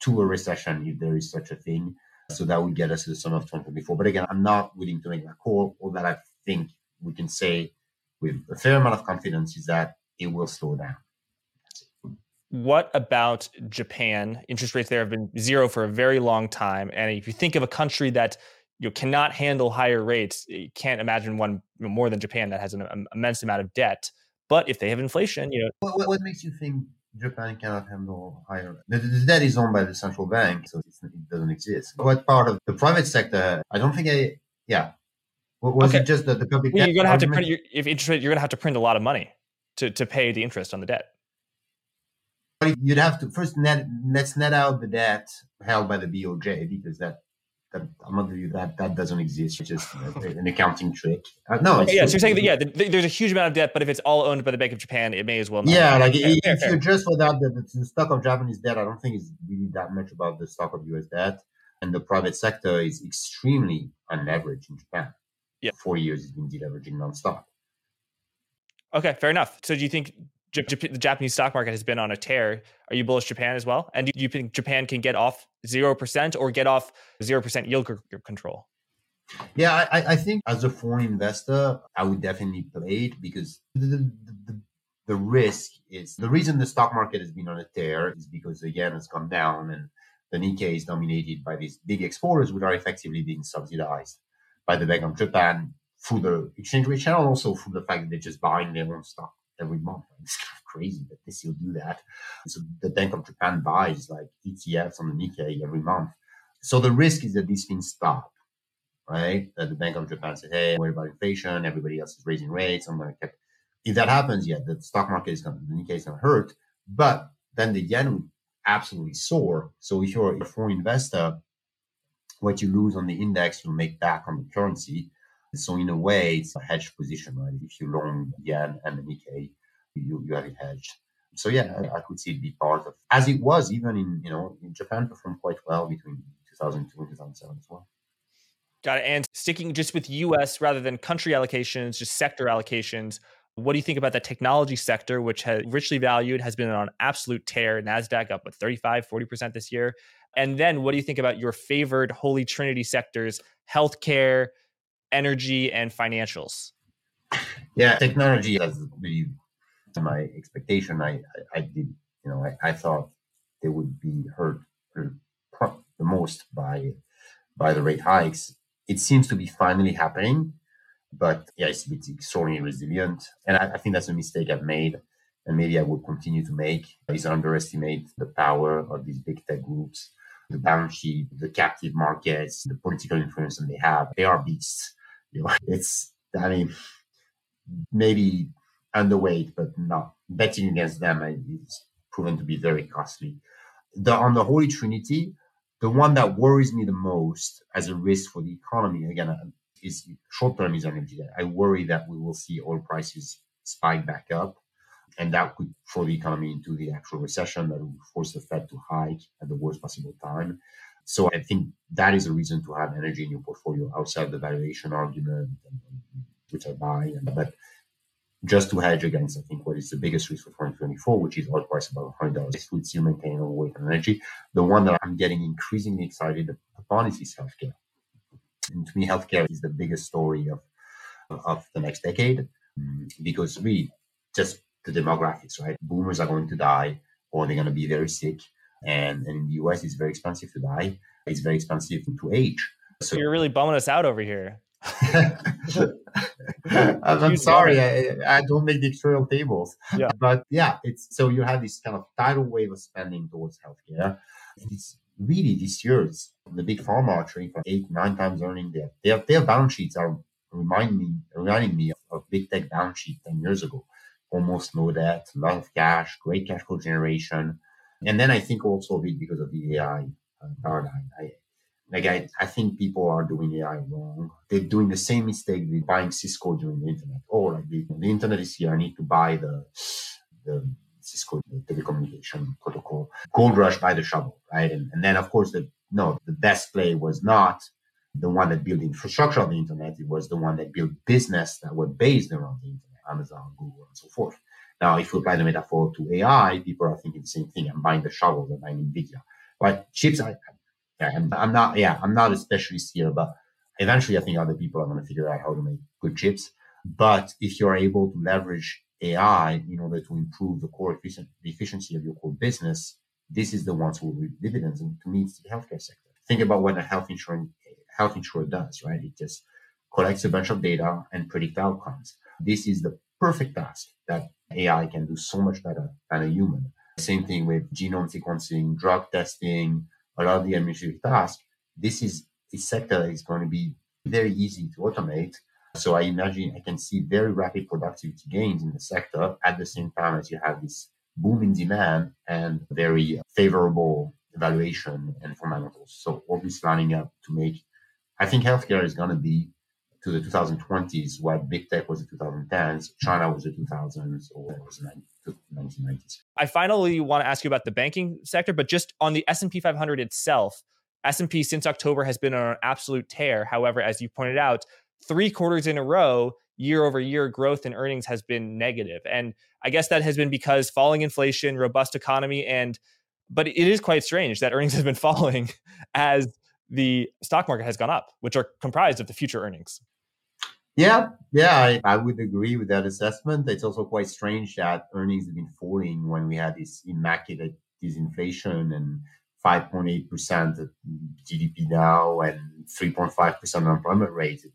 to a recession if there is such a thing. So that would get us to the summer of 2024. But again, I'm not willing to make that call. All that I think we can say with a fair amount of confidence is that it will slow down. What about Japan? Interest rates there have been zero for a very long time. And if you think of a country that you know, cannot handle higher rates, eh, you can't imagine one more than Japan that has an, immense amount of debt. But if they have inflation, you know. What, what makes you think Japan cannot handle higher? The, the debt is owned by the central bank, so it doesn't exist. What part of the private sector? I don't think I. Yeah. Was okay. it just that the public? Well, you're going to have to print. Your, if interest rate, you're going to have to print a lot of money to to pay the interest on the debt you'd have to first net let's net out the debt held by the BOJ because that that I'm not you that that doesn't exist. It's just an accounting trick. Uh, no, yeah. So you're saying that yeah, the, the, there's a huge amount of debt, but if it's all owned by the Bank of Japan, it may as well. Not yeah, like fair, if, fair, you just for that, the, the, stock of Japanese debt, I don't think is really that much about the stock of U.S. debt, and the private sector is extremely unleveraged in Japan. Yeah, four years has been deleveraging nonstop. Okay, fair enough. So do you think the Japanese stock market has been on a tear. Are you bullish Japan as well? And do you think Japan can get off 0% or get off 0% yield control? Yeah, I, I, think as a foreign investor, I would definitely play it because the, the, the, risk is the reason the stock market has been on a tear is because the yen has come down and the Nikkei is dominated by these big exporters, which are effectively being subsidized by the Bank of Japan through the exchange rate channel, also through the fact that they're just buying their own stock every month. It's kind of crazy that they still do that. So the Bank of Japan buys like ETFs on the Nikkei every month. So the risk is that these things stop, right? That the Bank of Japan says, hey, worry about inflation. Everybody else is raising rates. I'm going to keep. If that happens, yeah, the stock market is going to, the Nikkei is going to hurt. But then the yen would absolutely soar. So if you're a foreign investor, what you lose on the index, you'll make back on the currency. So in a way, it's a hedge position, right? If you long yen and the Nikkei, you, you have it hedged. So yeah, I, I could see it be part of, as it was even in, you know, in Japan performed quite well between 2002 and 2007 as well. Got it. And sticking just with US rather than country allocations, just sector allocations, what do you think about the technology sector, which has richly valued, has been on absolute tear, NASDAQ up with 35, 40% this year? And then what do you think about your favored holy trinity sectors, healthcare, energy, and financials? Yeah, technology has really my expectation. I, I, I did, you know, I, I, thought they would be hurt the most by by the rate hikes. It seems to be finally happening, but yeah, it's, it's extraordinarily resilient, and I, I think that's a mistake I've made, and maybe I will continue to make is underestimate the power of these big tech groups, the balance sheet, the captive markets, the political influence that they have. They are beasts you know, it's I mean maybe underweight, but not betting against them is proven to be very costly. The on the Holy Trinity, the one that worries me the most as a risk for the economy again uh, is short term is energy. I worry that we will see oil prices spike back up, and that could throw the economy into the actual recession that would force the Fed to hike at the worst possible time. So I think that is a reason to have energy in your portfolio outside the valuation argument, which I buy. But just to hedge against, I think what is the biggest risk for 2024, which is oil price above $100, it would still maintain overweight on energy. The one that I'm getting increasingly excited upon is, healthcare. And to me, healthcare is the biggest story of, of the next decade mm, because we just the demographics, right? Boomers are going to die or they're going to be very sick. And, and in the US, it's very expensive to die. It's very expensive to age. So you're really bumming us out over here. I'm, sorry, I, I, don't make the actuarial tables. Yeah. But yeah, it's so you have this kind of tidal wave of spending towards healthcare. And it's really this year, it's the big pharma are trading for eight, nine times earning. Their, their, their balance sheets are reminding me, reminding me of, of big tech balance sheet 10 years ago. Almost no debt, a lot of cash, great cash flow generation. And then I think also a bit because of the AI uh, paradigm. I, like I, I think people are doing AI wrong. They're doing the same mistake with buying Cisco during the internet. Oh, like the, the internet is here. I need to buy the the Cisco the telecommunication protocol. Gold rush by the shovel, right? And, and then of course the no, the best play was not the one that built infrastructure of the internet. It was the one that built business that were based around the internet, Amazon, Google, and so forth. Now, if you apply the metaphor to AI, people are thinking the same thing. I'm buying the shovel, I'm buying NVIDIA. But chips, I, I'm, I'm not, yeah, I'm not a specialist here, but eventually I think other people are going to figure out how to make good chips. But if you're able to leverage AI in order to improve the core efficient, the efficiency of your core business, this is the ones who will reap dividends. And to me, it's the healthcare sector. Think about what a health insurance health insurer does, right? It just collects a bunch of data and predict outcomes. This is the perfect task that AI can do so much better than a human. Same thing with genome sequencing, drug testing, a lot of the administrative tasks. This is a sector that is going to be very easy to automate. So I imagine I can see very rapid productivity gains in the sector at the same time as you have this boom in demand and very favorable evaluation and fundamentals. So all this lining up to make, I think healthcare is going to be to the 2020s what big tech was the 2010s, China was the 2000s, or was the 1990s. I finally want to ask you about the banking sector, but just on the S&P 500 itself, S&P since October has been on an absolute tear. However, as you pointed out, three quarters in a row, year over year growth in earnings has been negative. And I guess that has been because falling inflation, robust economy, and but it is quite strange that earnings have been falling as the stock market has gone up, which are comprised of the future earnings. Yeah, yeah, I, I would agree with that assessment. It's also quite strange that earnings have been falling when we had this immaculate disinflation and 5.8% GDP now and 3.5% unemployment rate. It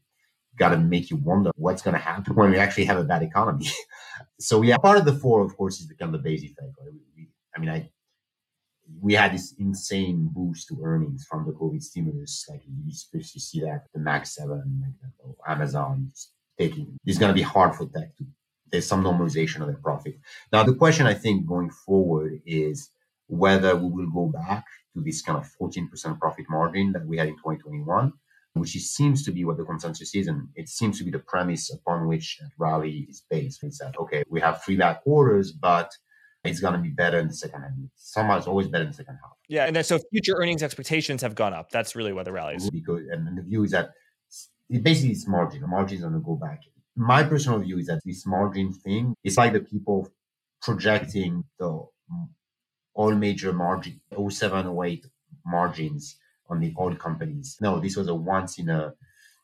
got to make you wonder what's going to happen when we actually have a bad economy. so yeah, part of the fall, of course, is the kind of the base effect. I mean, I we had this insane boost to earnings from the COVID stimulus. Like you especially see that the Mag Seven, like Amazon taking. It's going to be hard for tech to. There's some normalization of their profit. Now the question I think going forward is whether we will go back to this kind of 14% profit margin that we had in 2021, which seems to be what the consensus is, and it seems to be the premise upon which that rally is based. Is that okay? We have three bad quarters, but it's going to be better in the second half. Somehow it's always better in the second half. Yeah, and then so future earnings expectations have gone up. That's really what the rally is. Because and the view is that it basically it's margin. The margin is going to go back. My personal view is that this margin thing is like the people projecting the all major margin 07, 08 margins on the oil companies. No, this was a once in a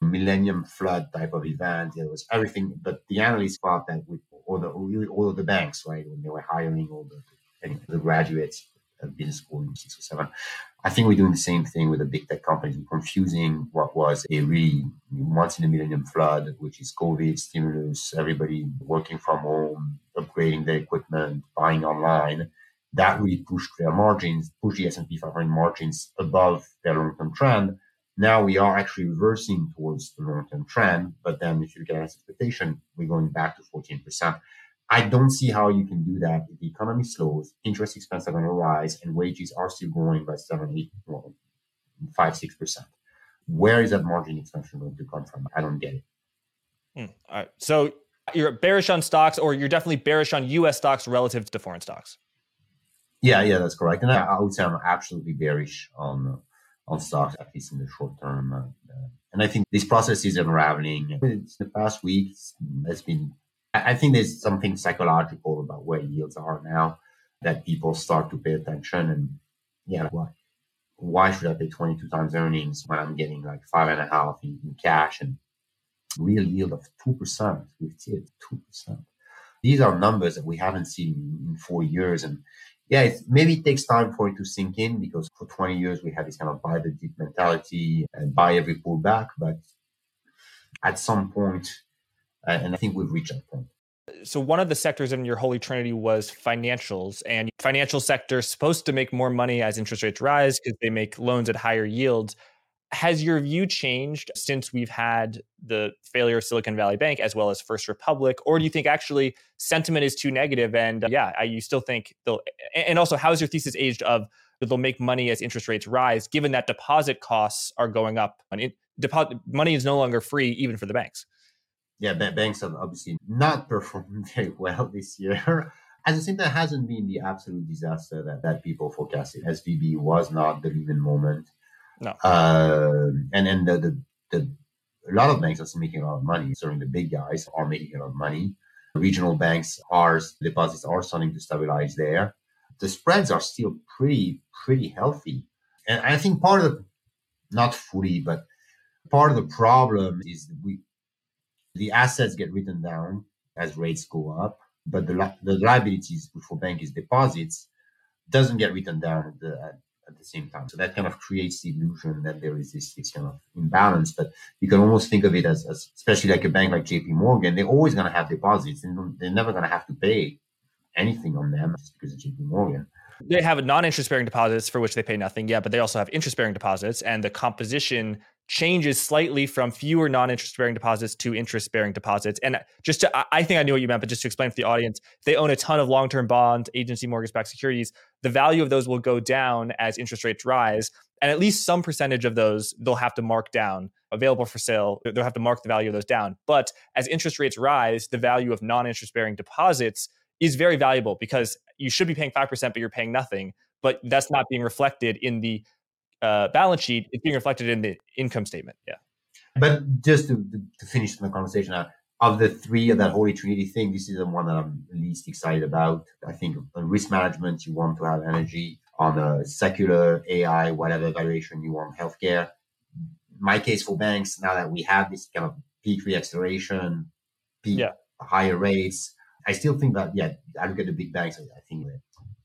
millennium flood type of event. It was everything, but the analysts thought that with all the really all of the banks, right, when they were hiring all the the graduates of business school in six or seven. I think we're doing the same thing with the big tech companies. Confusing what was a really once in a millennium flood, which is COVID stimulus, everybody working from home, upgrading their equipment, buying online. That really pushed their margins, pushed the S&P 500 margins above their long-term trend now we are actually reversing towards the long-term trend, but then if you look at expectation, we're going back to 14%. I don't see how you can do that if the economy slows, interest expenses are going to rise, and wages are still growing by 7, 8, well, 5, 6%. Where is that margin expansion going to come from? I don't get it. Hmm. All right. So you're bearish on stocks, or you're definitely bearish on US stocks relative to foreign stocks. Yeah, yeah, that's correct. And I, would say I'm absolutely bearish on on stocks, at least in the short term. Uh, and I think this process is unraveling. It's the past weeks, it's been, I think there's something psychological about where yields are now that people start to pay attention. And yeah, why? Why should I pay 22 times earnings when I'm getting like five and a half in, in cash and real yield of 2% with it, 2%. These are numbers that we haven't seen in four years. And yeah, maybe it takes time for it to sink in because for 20 years we had this kind of buy the dip mentality and buy every pullback. But at some point, uh, and I think we've reached that point. So one of the sectors in your holy trinity was financials, and financial sector supposed to make more money as interest rates rise because they make loans at higher yields has your view changed since we've had the failure of Silicon Valley Bank as well as First Republic, or do you think actually sentiment is too negative? And uh, yeah, you still think they'll. And also, how is your thesis aged of they'll make money as interest rates rise, given that deposit costs are going up? I mean, deposit money is no longer free even for the banks. Yeah, banks have obviously not performed very well this year. At the same time, hasn't been the absolute disaster that, that people forecasted. SVB was not the Lehman moment no. Uh, and and the, the, the a lot of banks are making a lot of money. Certainly, the big guys are making a lot of money. Regional banks are deposits are starting to stabilize there. The spreads are still pretty pretty healthy, and I think part of the not fully, but part of the problem is we the assets get written down as rates go up, but the the liabilities for bank is deposits doesn't get written down at the, at the same time. So that kind of creates the illusion that there is this, this kind of imbalance. But you can almost think of it as, as especially like a bank like JP Morgan, they're always going to have deposits and they're never going to have to pay anything on them just because of JP Morgan. They have non-interest bearing deposits for which they pay nothing yet, but they also have interest bearing deposits and the composition changes slightly from fewer non-interest bearing deposits to interest bearing deposits. And just to, I think I knew what you meant, but just to explain for the audience, they own a ton of long-term bonds, agency mortgage-backed securities. The value of those will go down as interest rates rise. And at least some percentage of those they'll have to mark down available for sale. They'll have to mark the value of those down. But as interest rates rise, the value of non-interest bearing deposits is very valuable because you should be paying 5%, but you're paying nothing. But that's not being reflected in the uh, balance sheet, is being reflected in the income statement. Yeah. But just to, to finish the conversation, uh, of the three of that Holy Trinity thing, this is the one that I'm least excited about. I think on risk management, you want to have energy. On a secular AI, whatever valuation you want, healthcare. My case for banks, now that we have this kind of peak reacceleration, peak yeah. higher rates, I still think that, yeah, I look at the big banks, I think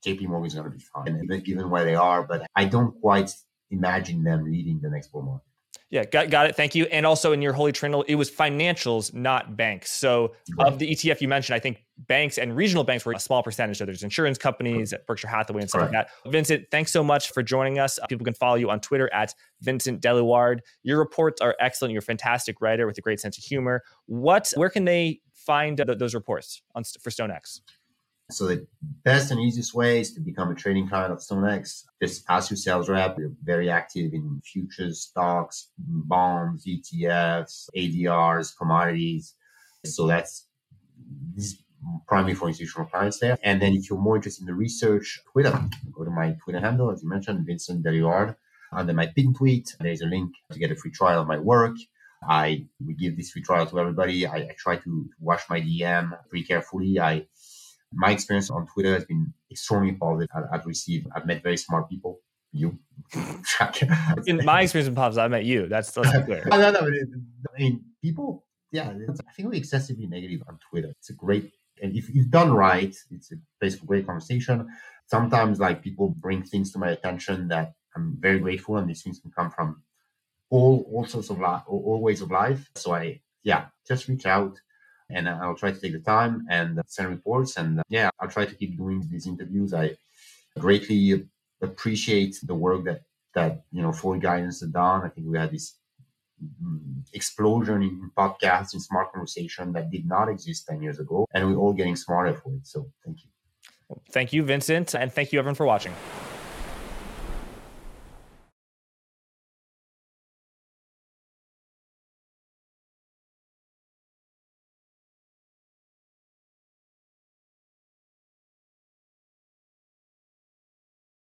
JP Morgan is going to be fine, given where they are, but I don't quite imagine them leading the next bull market. Yeah, got, got it. Thank you. And also in your Holy Trinity, it was financials, not banks. So right. of the ETF you mentioned, I think banks and regional banks were a small percentage. So there's insurance companies, right. Berkshire Hathaway, and stuff like that. Vincent, thanks so much for joining us. People can follow you on Twitter at Vincent Deluard. Your reports are excellent. You're a fantastic writer with a great sense of humor. What, where can they find those reports on for StoneX? So the best and easiest way is to become a trading client of StoneX. Just ask your sales rep. We're very active in futures, stocks, bonds, ETFs, ADRs, commodities. So that's this primarily for institutional clients there. And then if you're more interested in the research, Twitter, go to my Twitter handle, as you mentioned, Vincent Deluard. Under my pin tweet, there's a link to get a free trial of my work. I we give this free trial to everybody. I, I try to watch my DM pretty carefully. I my experience on Twitter has been extremely positive. I've received, I've met very smart people. You, in my experience with Pops, I met you. That's, that's clear. no, no, I mean, people, yeah, I think we're excessively negative on Twitter. It's a great, and if you've done right, it's a place for great conversation. Sometimes, like people bring things to my attention that I'm very grateful, and these things can come from all all sorts of life, all ways of life. So I, yeah, just reach out and I'll try to take the time and send reports. And yeah, I'll try to keep doing these interviews. I greatly appreciate the work that that you know Forward Guidance has done. I think we had this mm, explosion in podcasts and smart conversation that did not exist 10 years ago and we're all getting smarter for it so thank you thank you vincent and thank you everyone for watching